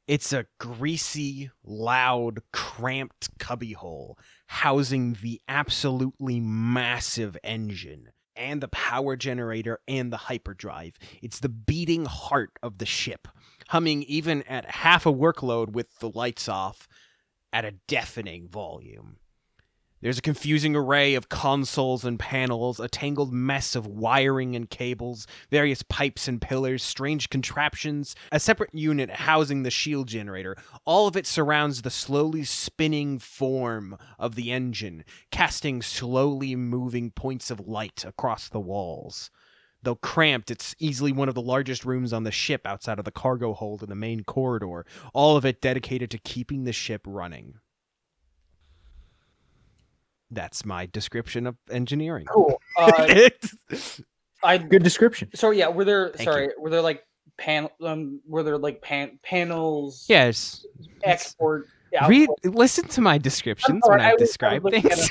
C: It's a greasy, loud, cramped cubbyhole housing the absolutely massive engine and the power generator and the hyperdrive. It's the beating heart of the ship, humming even at half a workload with the lights off at a deafening volume. There's a confusing array of consoles and panels, a tangled mess of wiring and cables, various pipes and pillars, strange contraptions, a separate unit housing the shield generator. All of it surrounds the slowly spinning form of the engine, casting slowly moving points of light across the walls. Though cramped, it's easily one of the largest rooms on the ship outside of the cargo hold in the main corridor, all of it dedicated to keeping the ship running. That's my description of engineering.
F: Cool. Uh, I
J: Good description.
F: so yeah. Were there
C: Thank
F: sorry? Were there like pan? Um, were there like pan panels?
C: yes.
F: Export.
C: Read, listen to my descriptions
F: sorry,
C: when
F: I
C: I
F: was- was
C: describe things.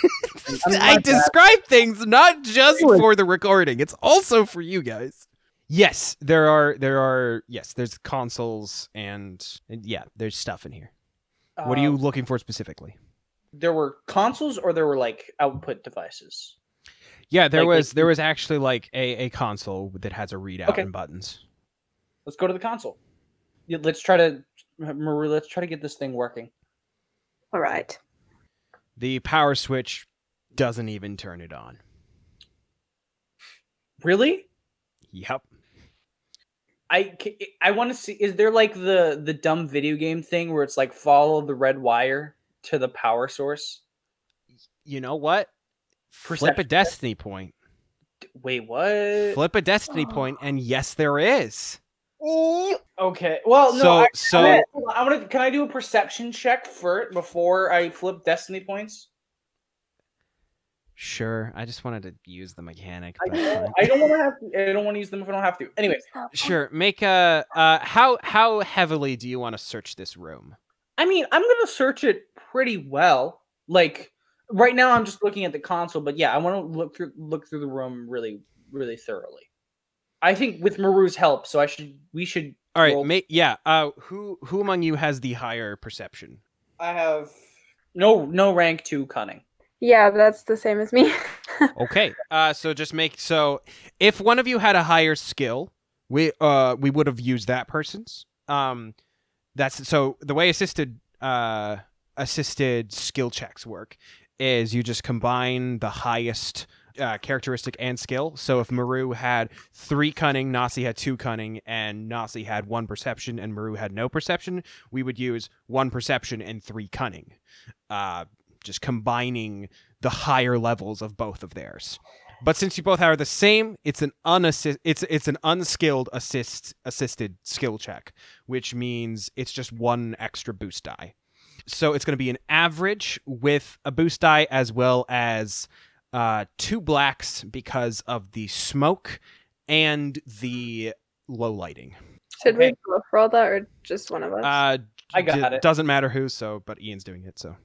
F: I'm
C: I
F: bad.
C: describe things not just
J: Anyway.
C: for the recording; it's also for you guys. Yes, there are. There are. Yes, there's consoles and, and yeah, there's stuff in here. What are you
F: Um,
C: looking for specifically?
F: There were consoles, or there were like output devices.
C: Yeah, there
F: like- like-
C: was there was actually like a, a console that has a readout
F: Okay.
C: and buttons.
F: Let's go to the console. Yeah, let's try to, Maru. Let's try to get this thing working.
E: All right.
C: The power switch doesn't even turn it on.
F: Really?
C: Yep.
F: I I want to see. Is there like the the dumb video game thing where it's like follow the red wire to the power source?
C: You know what? Flip a destiny point.
F: Wait, what?
C: Flip a destiny point, and yes, there is.
F: Okay. Well, no.
C: So-
F: I,
C: so-
F: I, wanna- I want to. Can I do a perception check first before I flip destiny points?
C: Sure. I just wanted to use the mechanic.
F: I don't. I don't want to have. To, I don't want to use them if I don't have to. Anyways,
C: Sure. Make a. Uh, how how heavily do you want to search this room?
F: I mean, I'm gonna search it pretty well. Like right now, I'm just looking at the console, but yeah, I want to look through look through the room really, really thoroughly. I think with Maru's help, so I should we should.
C: All right.
F: roll-
C: Make yeah. Uh, who who among you has the higher perception?
F: I have no no rank two cunning.
E: Yeah, that's the same as me.
C: Okay. Uh, so just make so if one of you had a higher skill, we uh we would have used that person's. Um, that's so the way assisted uh assisted skill checks work is you just combine the highest uh, characteristic and skill. So if Maru had three cunning, Nasi had two cunning, and Nasi had one perception, and Maru had no perception, we would use one perception and three cunning. Uh, just combining the higher levels of both of theirs. But since you both are the same, it's an unassist it's it's an unskilled assist assisted skill check, which means it's just one extra boost die. So it's going to be an average with a boost die as well as uh, two blacks because of the smoke and the low lighting.
E: Should
F: Okay.
E: we go for all that or just one of us?
C: Uh,
F: I got
C: d-
F: it.
C: Doesn't matter who, so but Ian's doing it. So,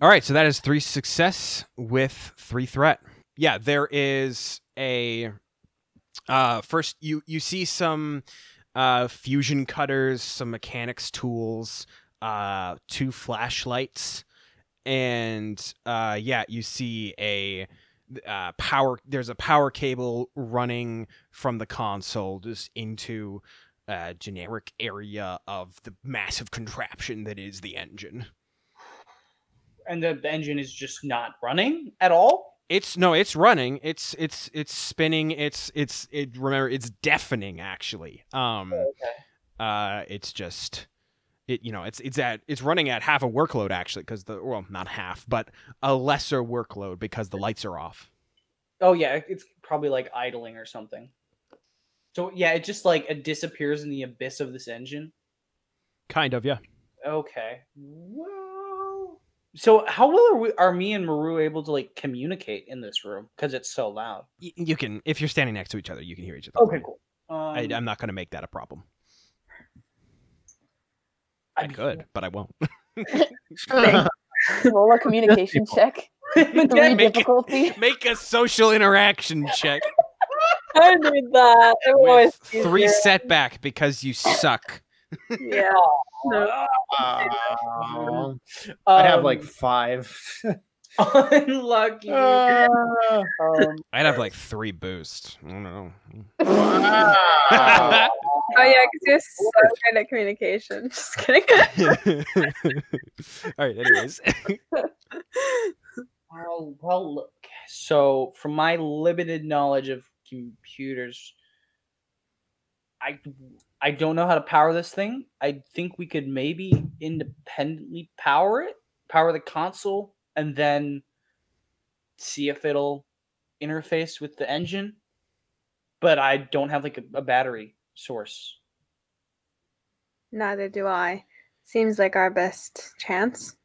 C: all right. So that is three success with three threat. Yeah, there is a. Uh, first you you see some uh fusion cutters, some mechanics tools, uh, two flashlights, and uh, yeah, you see a uh, power. There's a power cable running from the console just into uh, generic area of the massive contraption that is the engine.
F: And the, the engine is just not running at all.
C: It's no, it's running. It's it's it's spinning. It's it's it. Remember, it's deafening. Actually, um, uh, it's just it. You know, it's it's at it's running at half a workload actually because the well not half but a lesser workload because the lights are off.
F: Oh yeah, it's probably like idling or something. So yeah, it just like it disappears in the abyss of this engine.
C: Kind of, yeah.
F: Okay. Well, So how well are we? Are me and Maru able to like communicate in this room because it's so loud?
C: You can if you're standing next to each other, you can hear each other.
F: Okay, cool. Um,
C: I, I'm not going to make that a problem. I
F: I'd be-
C: could, but I won't.
H: Roll a communication check. Three
C: Make it-
H: difficulty.
C: Make a social interaction check
E: I need that. It was
C: with three setback because you suck.
E: Yeah. No.
G: Oh, um, I'd have like five.
F: unlucky.
G: Ah.
F: um,
C: I'd have like three boosts. I don't know.
G: Wow.
E: Oh yeah, because you're so good at communication. Just kidding.
C: All right. Anyways,
F: well, well, look. So, from my limited knowledge of computers, I I don't know how to power this thing. I think we could maybe independently power it, power the console, and then see if it'll interface with the engine. But I don't have like a, a battery source.
E: Neither do I. Seems like our best chance.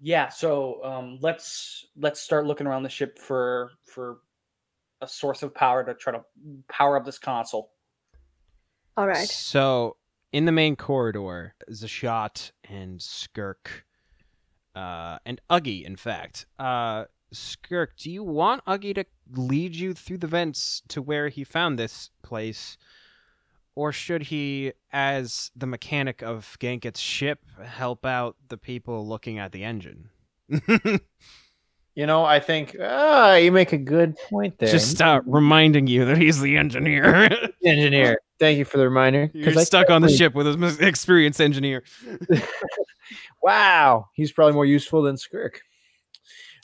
F: Yeah, so um, let's let's start looking around the ship for for a source of power to try to power up this console.
E: All right.
C: So in the main corridor, Zashat and Skirk, uh, and Uggy, in fact. Uh, Skirk, do you want Uggy to lead you through the vents to where he found this place? Or should he, as the mechanic of Ganket's ship, help out the people looking at the engine?
G: you know, I think ah, you make a good point there.
C: Just uh, reminding you that he's the engineer.
G: engineer. Thank you for the reminder.
C: You're
G: I
C: stuck on the ship with an experienced engineer.
G: Wow, he's probably more useful than Skirk.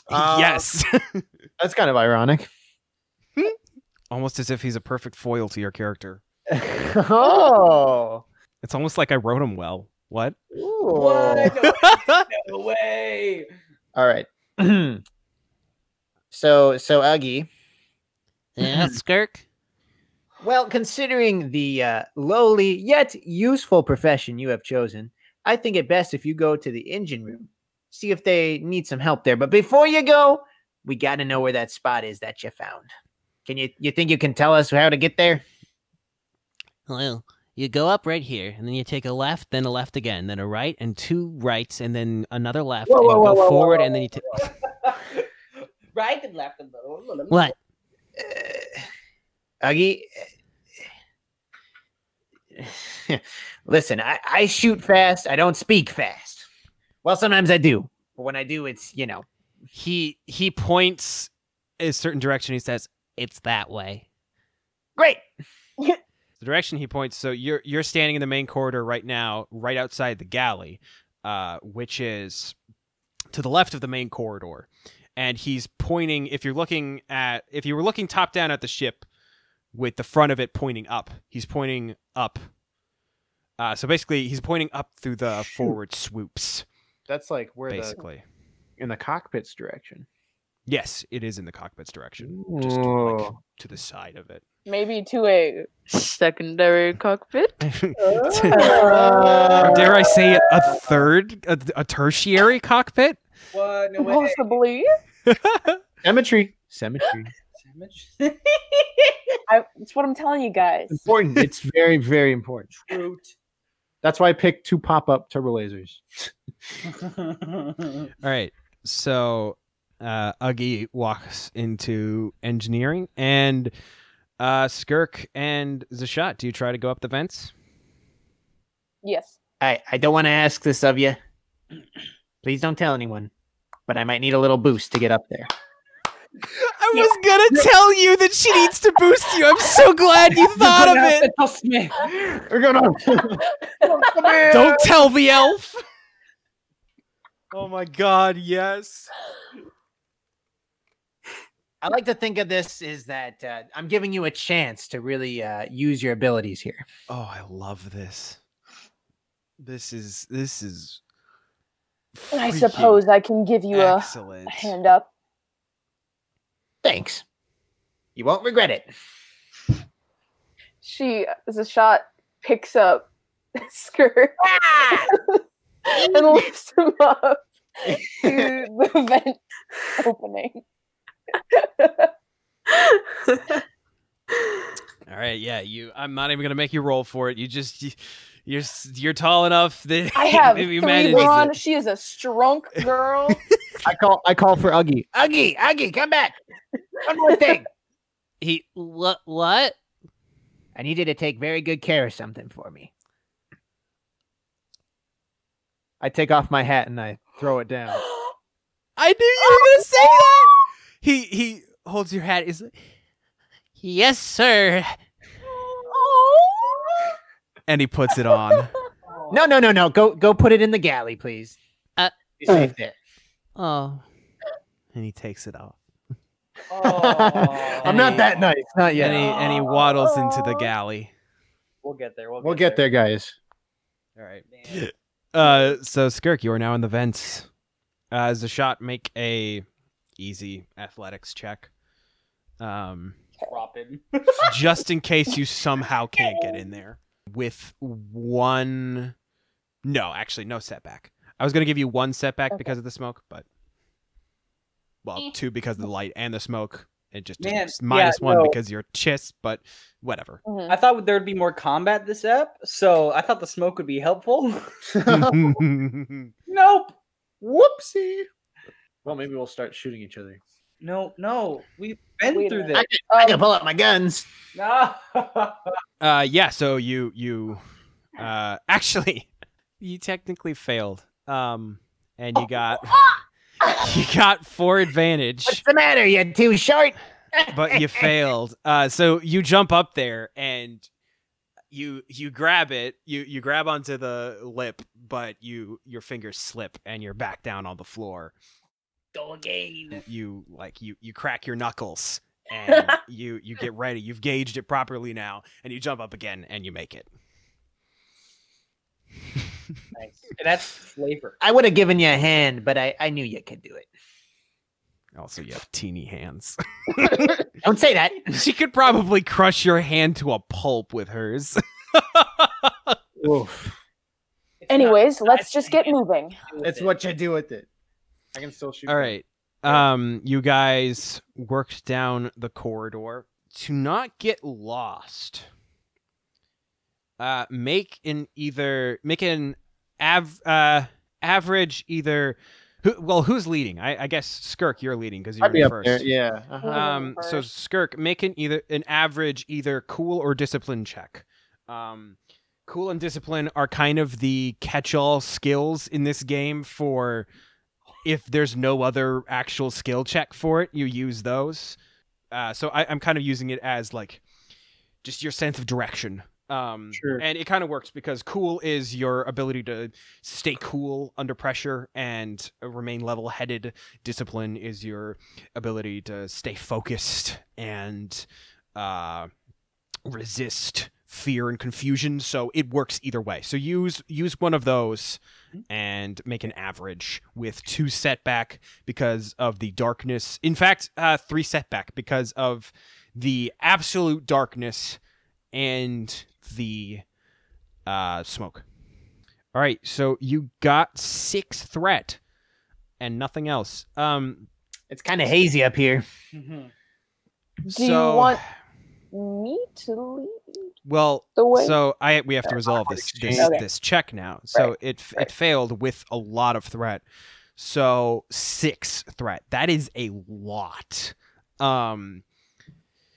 G: Uh,
C: yes.
G: That's kind of ironic.
C: almost as if he's a perfect foil to your character.
G: oh.
C: It's almost like I wrote him well. What?
F: What? No way!
G: All right. so, so Uggy.
I: Yeah, Skirk?
J: Well, considering the uh, lowly yet useful profession you have chosen, I think it best if you go to the engine room, see if they need some help there. But before you go, we got to know where that spot is that you found. Can you you think you can tell us how to get there?
I: Well, you go up right here, and then you take a left, then a left again, then a right, and two rights, and then another left,
F: Whoa,
I: and
F: whoa,
I: you
F: whoa,
I: go
F: whoa,
I: forward,
F: whoa,
I: and then you take.
F: right and left and
I: What?
J: Uh, Uggy, listen, I, I shoot fast. I don't speak fast. Well, sometimes I do, but when I do, it's you know.
C: He he points a certain direction. He says,
I: It's that way.
J: Great.
C: the direction he points. So you're you're standing in the main corridor right now, right outside the galley, uh, which is to the left of the main corridor. And he's pointing. If you're looking at, if you were looking top down at the ship, with the front of it pointing up, he's pointing up. Uh, so basically, he's pointing up through the forward swoops.
G: That's like where
C: Basically,
G: the in the cockpit's direction.
C: yes, it is in the cockpit's direction, just like to the side of it.
H: Maybe to a secondary cockpit.
C: Or dare I say a third, a, a tertiary cockpit?
F: What? No.
H: Possibly.
G: Cemetery. Cemetery.
H: I, it's what I'm telling you guys.
G: important. It's very, very important.
F: Fruit.
G: That's why I picked two pop-up turbo lasers.
C: All right. So uh, Uggy walks into engineering, and uh, Skirk and Zashat, do you try to go up the vents?
H: Yes.
J: I I don't want to ask this of you. Please don't tell anyone. But I might need a little boost to get up there.
C: I was gonna tell you that she needs to boost you. I'm so glad you thought of it.
F: Trust me.
G: We're gonna.
C: Don't tell the elf. Oh my god, yes.
J: I like to think of this is that uh, I'm giving you a chance to really uh, use your abilities here.
C: Oh, I love this. This is this is
H: I
C: freaking
H: suppose I can give you a,
C: excellent.
H: a hand up.
J: Thanks. You won't regret it.
H: She, Zashat, picks up Skirk ah! and lifts him up to the vent opening.
C: All right, yeah, you. I'm not even gonna make you roll for it. You just you, you're you're tall enough that
H: I have
C: maybe you
H: three
C: manage
H: brawn.
C: it.
H: She is a strong girl.
G: I call I call for Uggy.
J: Uggy, Uggy, come back. One more thing.
I: He what? What?
J: I need you to take very good care of something for me.
G: I take off my hat and I throw it down.
C: I knew you were gonna say that. He he holds your hat. Is
I: Yes, sir.
C: And he puts it on.
J: No, no, no, no. Go go put it in the galley, please.
I: Uh,
J: Be safe there.
I: Oh,
C: and he takes it off.
G: I'm not that nice. Not yet.
C: And he and he waddles into the galley.
F: We'll get there. We'll,
G: We'll get there, guys.
C: All right. Uh, so Skirk, you are now in the vents. Uh, Zashat, make a easy athletics check. Um,
F: Drop in.
C: just in case you somehow can't get in there with one. No, actually, no setback. I was gonna give you one setback
H: Okay.
C: because of the smoke, but well, two because of the light and the smoke. It just
F: Man,
C: minus
F: yeah,
C: one
F: no.
C: because you're chiss, but whatever.
H: Mhm.
F: I thought there would be more combat this ep, so I thought the smoke would be helpful. nope.
G: Whoopsie. Well, maybe we'll start shooting each other.
F: No, no. We've been
H: Wait
F: through this.
J: I
H: Um,
J: can pull out my guns.
F: No.
C: Uh, yeah. So you you, uh, actually, you technically failed. Um, and you got you got four advantage,
J: What's the matter? You're too short?
C: but you failed. Uh, so you jump up there and you you grab it. You you grab onto the lip, but you your fingers slip and you're back down on the floor.
J: Doggy.
C: You like you you crack your knuckles. And you you get ready. You've gauged it properly now, and you jump up again, and you make it.
F: nice. And that's flavor.
J: I would have given you a hand, but I, I knew you could do it.
C: Also, you have teeny hands.
J: Don't say that.
C: she could probably crush your hand to a pulp with hers.
G: Oof.
H: Anyways, let's just get moving.
G: It's what you do with it. I can still shoot.
C: All
G: them.
C: right. Um, you guys worked down the corridor to not get lost. Uh, make an either make an av uh average either. Who, well, who's leading? I, I guess Skirk, you're leading because you're
G: I'd be
C: first.
G: there. Yeah. Uh-huh.
C: Um, so Skirk, make an either an average either cool or discipline check. Um, cool and discipline are kind of the catch-all skills in this game for if there's no other actual skill check for it, you use those. Uh, so I, I'm kind of using it as like just your sense of direction. Um,
G: Sure.
C: And it kind of works because cool is your ability to stay cool under pressure and remain level headed. Discipline is your ability to stay focused and uh, resist fear and confusion. So it works either way. So use use one of those and make an average with two setback because of the darkness. In fact, uh, three setback because of the absolute darkness and the uh, smoke. All right, so you got six threat and nothing else. Um,
J: It's kind of hazy up here.
F: Mhm.
H: Do
C: so,
H: you want me to lead
C: Well,
H: the way?
C: so I we have to resolve this this,
H: Okay.
C: this check now. So
H: Right,
C: it
H: right.
C: it failed with a lot of threat. So six threat. That is a lot. Um,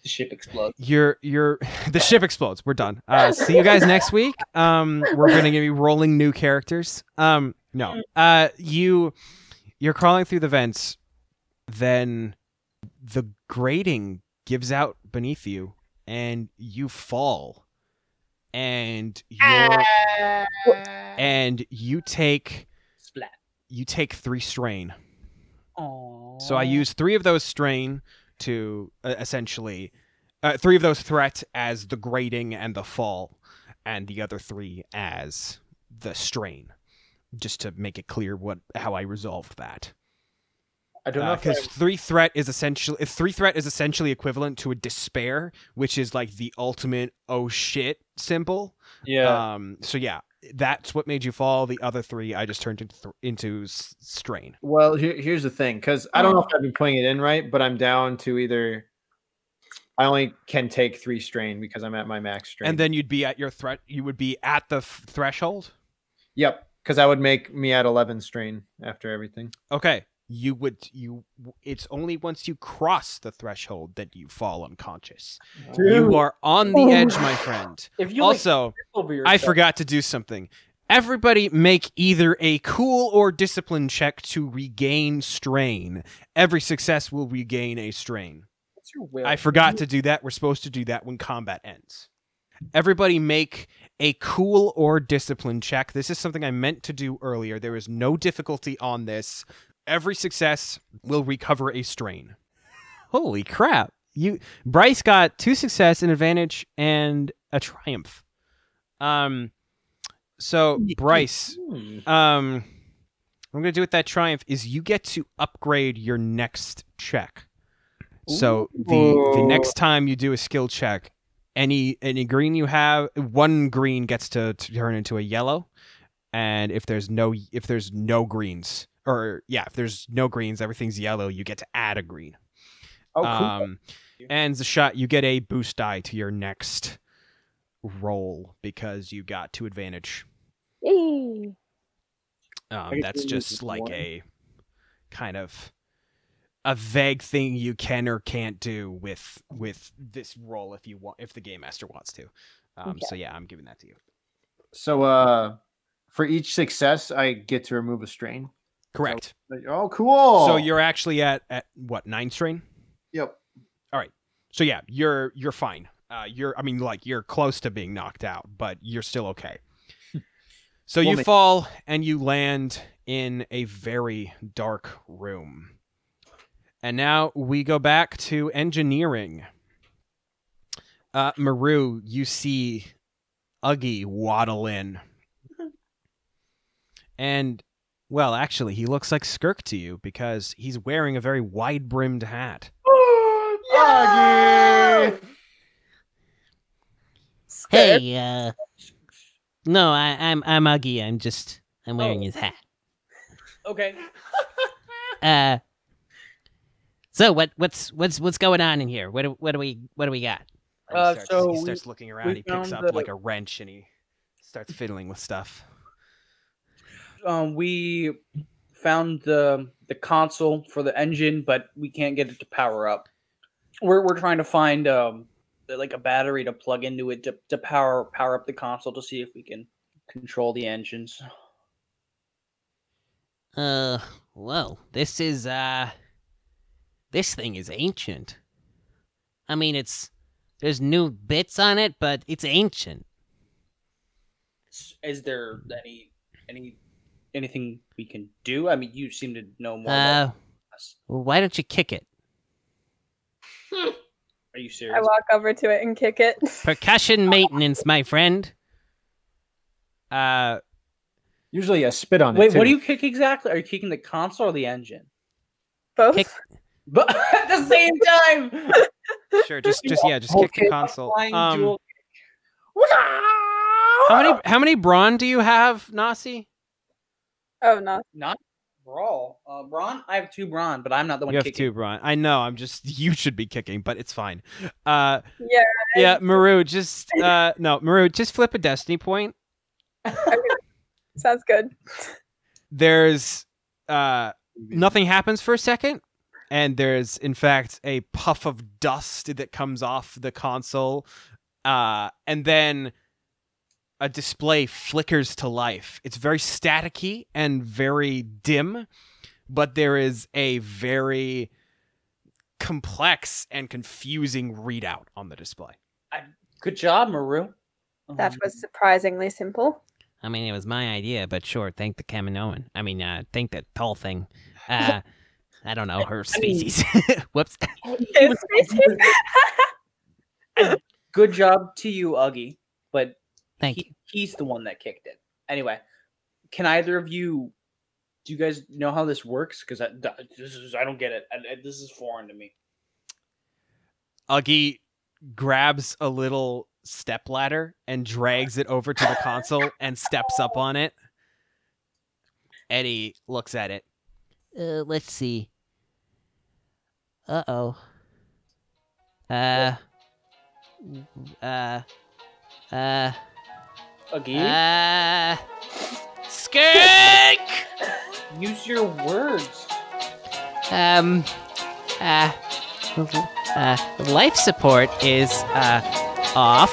F: The ship explodes.
C: you're you're the ship explodes. We're done. Uh, see you guys next week. Um, we're gonna be rolling new characters. Um, no. Uh, you you're crawling through the vents. Then the grating gives out beneath you, and you fall. And you're and you take
F: Splat.
C: you take three strain.
F: Aww.
C: So I use three of those strain to uh, essentially uh, three of those threat as the grading and the fall, and the other three as the strain, just to make it clear what how I resolved that.
G: I don't know if
C: Because
G: I-
C: three threat is essentially if three threat is essentially equivalent to a despair, which is like the ultimate oh shit symbol.
F: Yeah.
C: Um. So yeah, that's what made you fall. The other three I just turned into th- into strain.
G: Well, here, here's the thing, because I don't know if I've been putting it in right, but I'm down to either. I only can take three strain because I'm at my max strain.
C: And then you'd be at your threat. You would be at the f- threshold.
G: yep, because that would make me at 11 strain after everything.
C: Okay. You would you. It's only once you cross the threshold that you fall unconscious. You are on the oh. edge, my friend.
F: If you
C: Also, I forgot to do something. Everybody make either a cool or discipline check to regain strain. Every success will regain a strain.
F: What's your will?
C: I forgot to do that. We're supposed to do that when combat ends. Everybody make a cool or discipline check. This is something I meant to do earlier. There is no difficulty on this. Every success will recover a strain. Holy crap. You Bryce got two success, an advantage, and a triumph. Um so Bryce,
G: Hmm.
C: um what I'm gonna do with that triumph is you get to upgrade your next check. So the the next time you do a skill check, any any green you have, one green gets to, to turn into a yellow, and if there's no if there's no greens or yeah if there's no greens everything's yellow you get to add a green.
F: Oh, cool.
C: Um, and Zashat you get a boost die to your next roll because you got two advantage.
H: Yay.
C: Um, that's just like
F: warn.
C: a kind of a vague thing you can or can't do with with this roll if you want if the game master wants to. Um, So yeah, I'm giving that to you.
G: So, uh, for each success, I get to remove a strain.
C: Correct.
G: Oh, cool.
C: So you're actually at at what nine strain?
G: Yep. All right.
C: So yeah, you're you're fine. Uh, you're I mean like you're close to being knocked out, but you're still okay. so
G: We'll
C: you
G: make-
C: fall and you land in a very dark room. And now we go back to engineering. Uh, Maru, you see Uggy waddle in. And, well, actually, he looks like Skirk to you because he's wearing a very wide brimmed hat.
G: Augie!
I: Hey, uh, no, I, I'm I'm Uggy. I'm just I'm wearing
F: Oh.
I: his hat.
F: Okay.
I: Uh, so what what's what's what's going on in here? What do, what do we what do we got?
C: And he
F: Uh,
C: starts,
F: so
C: he
F: we-
C: starts looking around.
F: we
C: He picks
F: found
C: up
F: the-
C: like a wrench and he starts fiddling with stuff.
F: Um, we found the the console for the engine, but we can't get it to power up. We're we're trying to find um like a battery to plug into it to, to power power up the console to see if we can control the engines.
I: Uh, well, this is uh, this thing is ancient. I mean, it's there's new bits on it, but it's ancient.
F: Is there any any anything we can do? I mean, you seem to know more.
I: Uh,
F: about us.
I: well, why don't you kick it?
F: Are you serious?
E: I walk over to it and kick it.
I: Percussion maintenance, my friend.
C: Uh,
G: Usually a spit on it.
F: Wait, what do you kick exactly? Are you kicking the console or the engine?
E: Both.
I: Kick-
F: But at the same time.
C: sure, just just yeah, just kick the console. Um, how many how many brawn do you have, Nasi?
E: Oh no.
F: Not brawl. Uh, brawn. I have two brawn, but I'm not the one
C: You have
F: kicking.
C: two brawn. I know. I'm just you should be kicking, but it's fine. Uh,
E: Yeah.
C: yeah, Maru, just uh, no, Maru, just flip a destiny point.
E: Sounds good.
C: There's uh nothing happens for a second and there's in fact a puff of dust that comes off the console uh and then a display flickers to life it's very staticky and very dim but there is a very complex and confusing readout on the display
F: Good job, Maru.
E: That
F: Um,
E: was surprisingly simple.
I: I mean, it was my idea, but sure, thank the Kaminoan. I mean, uh, thank the tall thing. Uh, I don't know her
F: I mean-
I: species. Whoops.
E: His species.
F: good job to you, Uggy. But
I: Thank you.
F: he's the one that kicked it. Anyway, can either of you? Do you guys know how this works? Because this is I don't get it. I, I- this is foreign to me.
C: Uggy grabs a little step ladder and drags it over to the console and steps up on it. Eddie looks at it.
I: Uh, let's see. Uh oh. Uh. Uh. Uh.
F: Again?
I: Uh. Skink!
F: Use your words.
I: Um. Uh. Uh. Life support is uh off,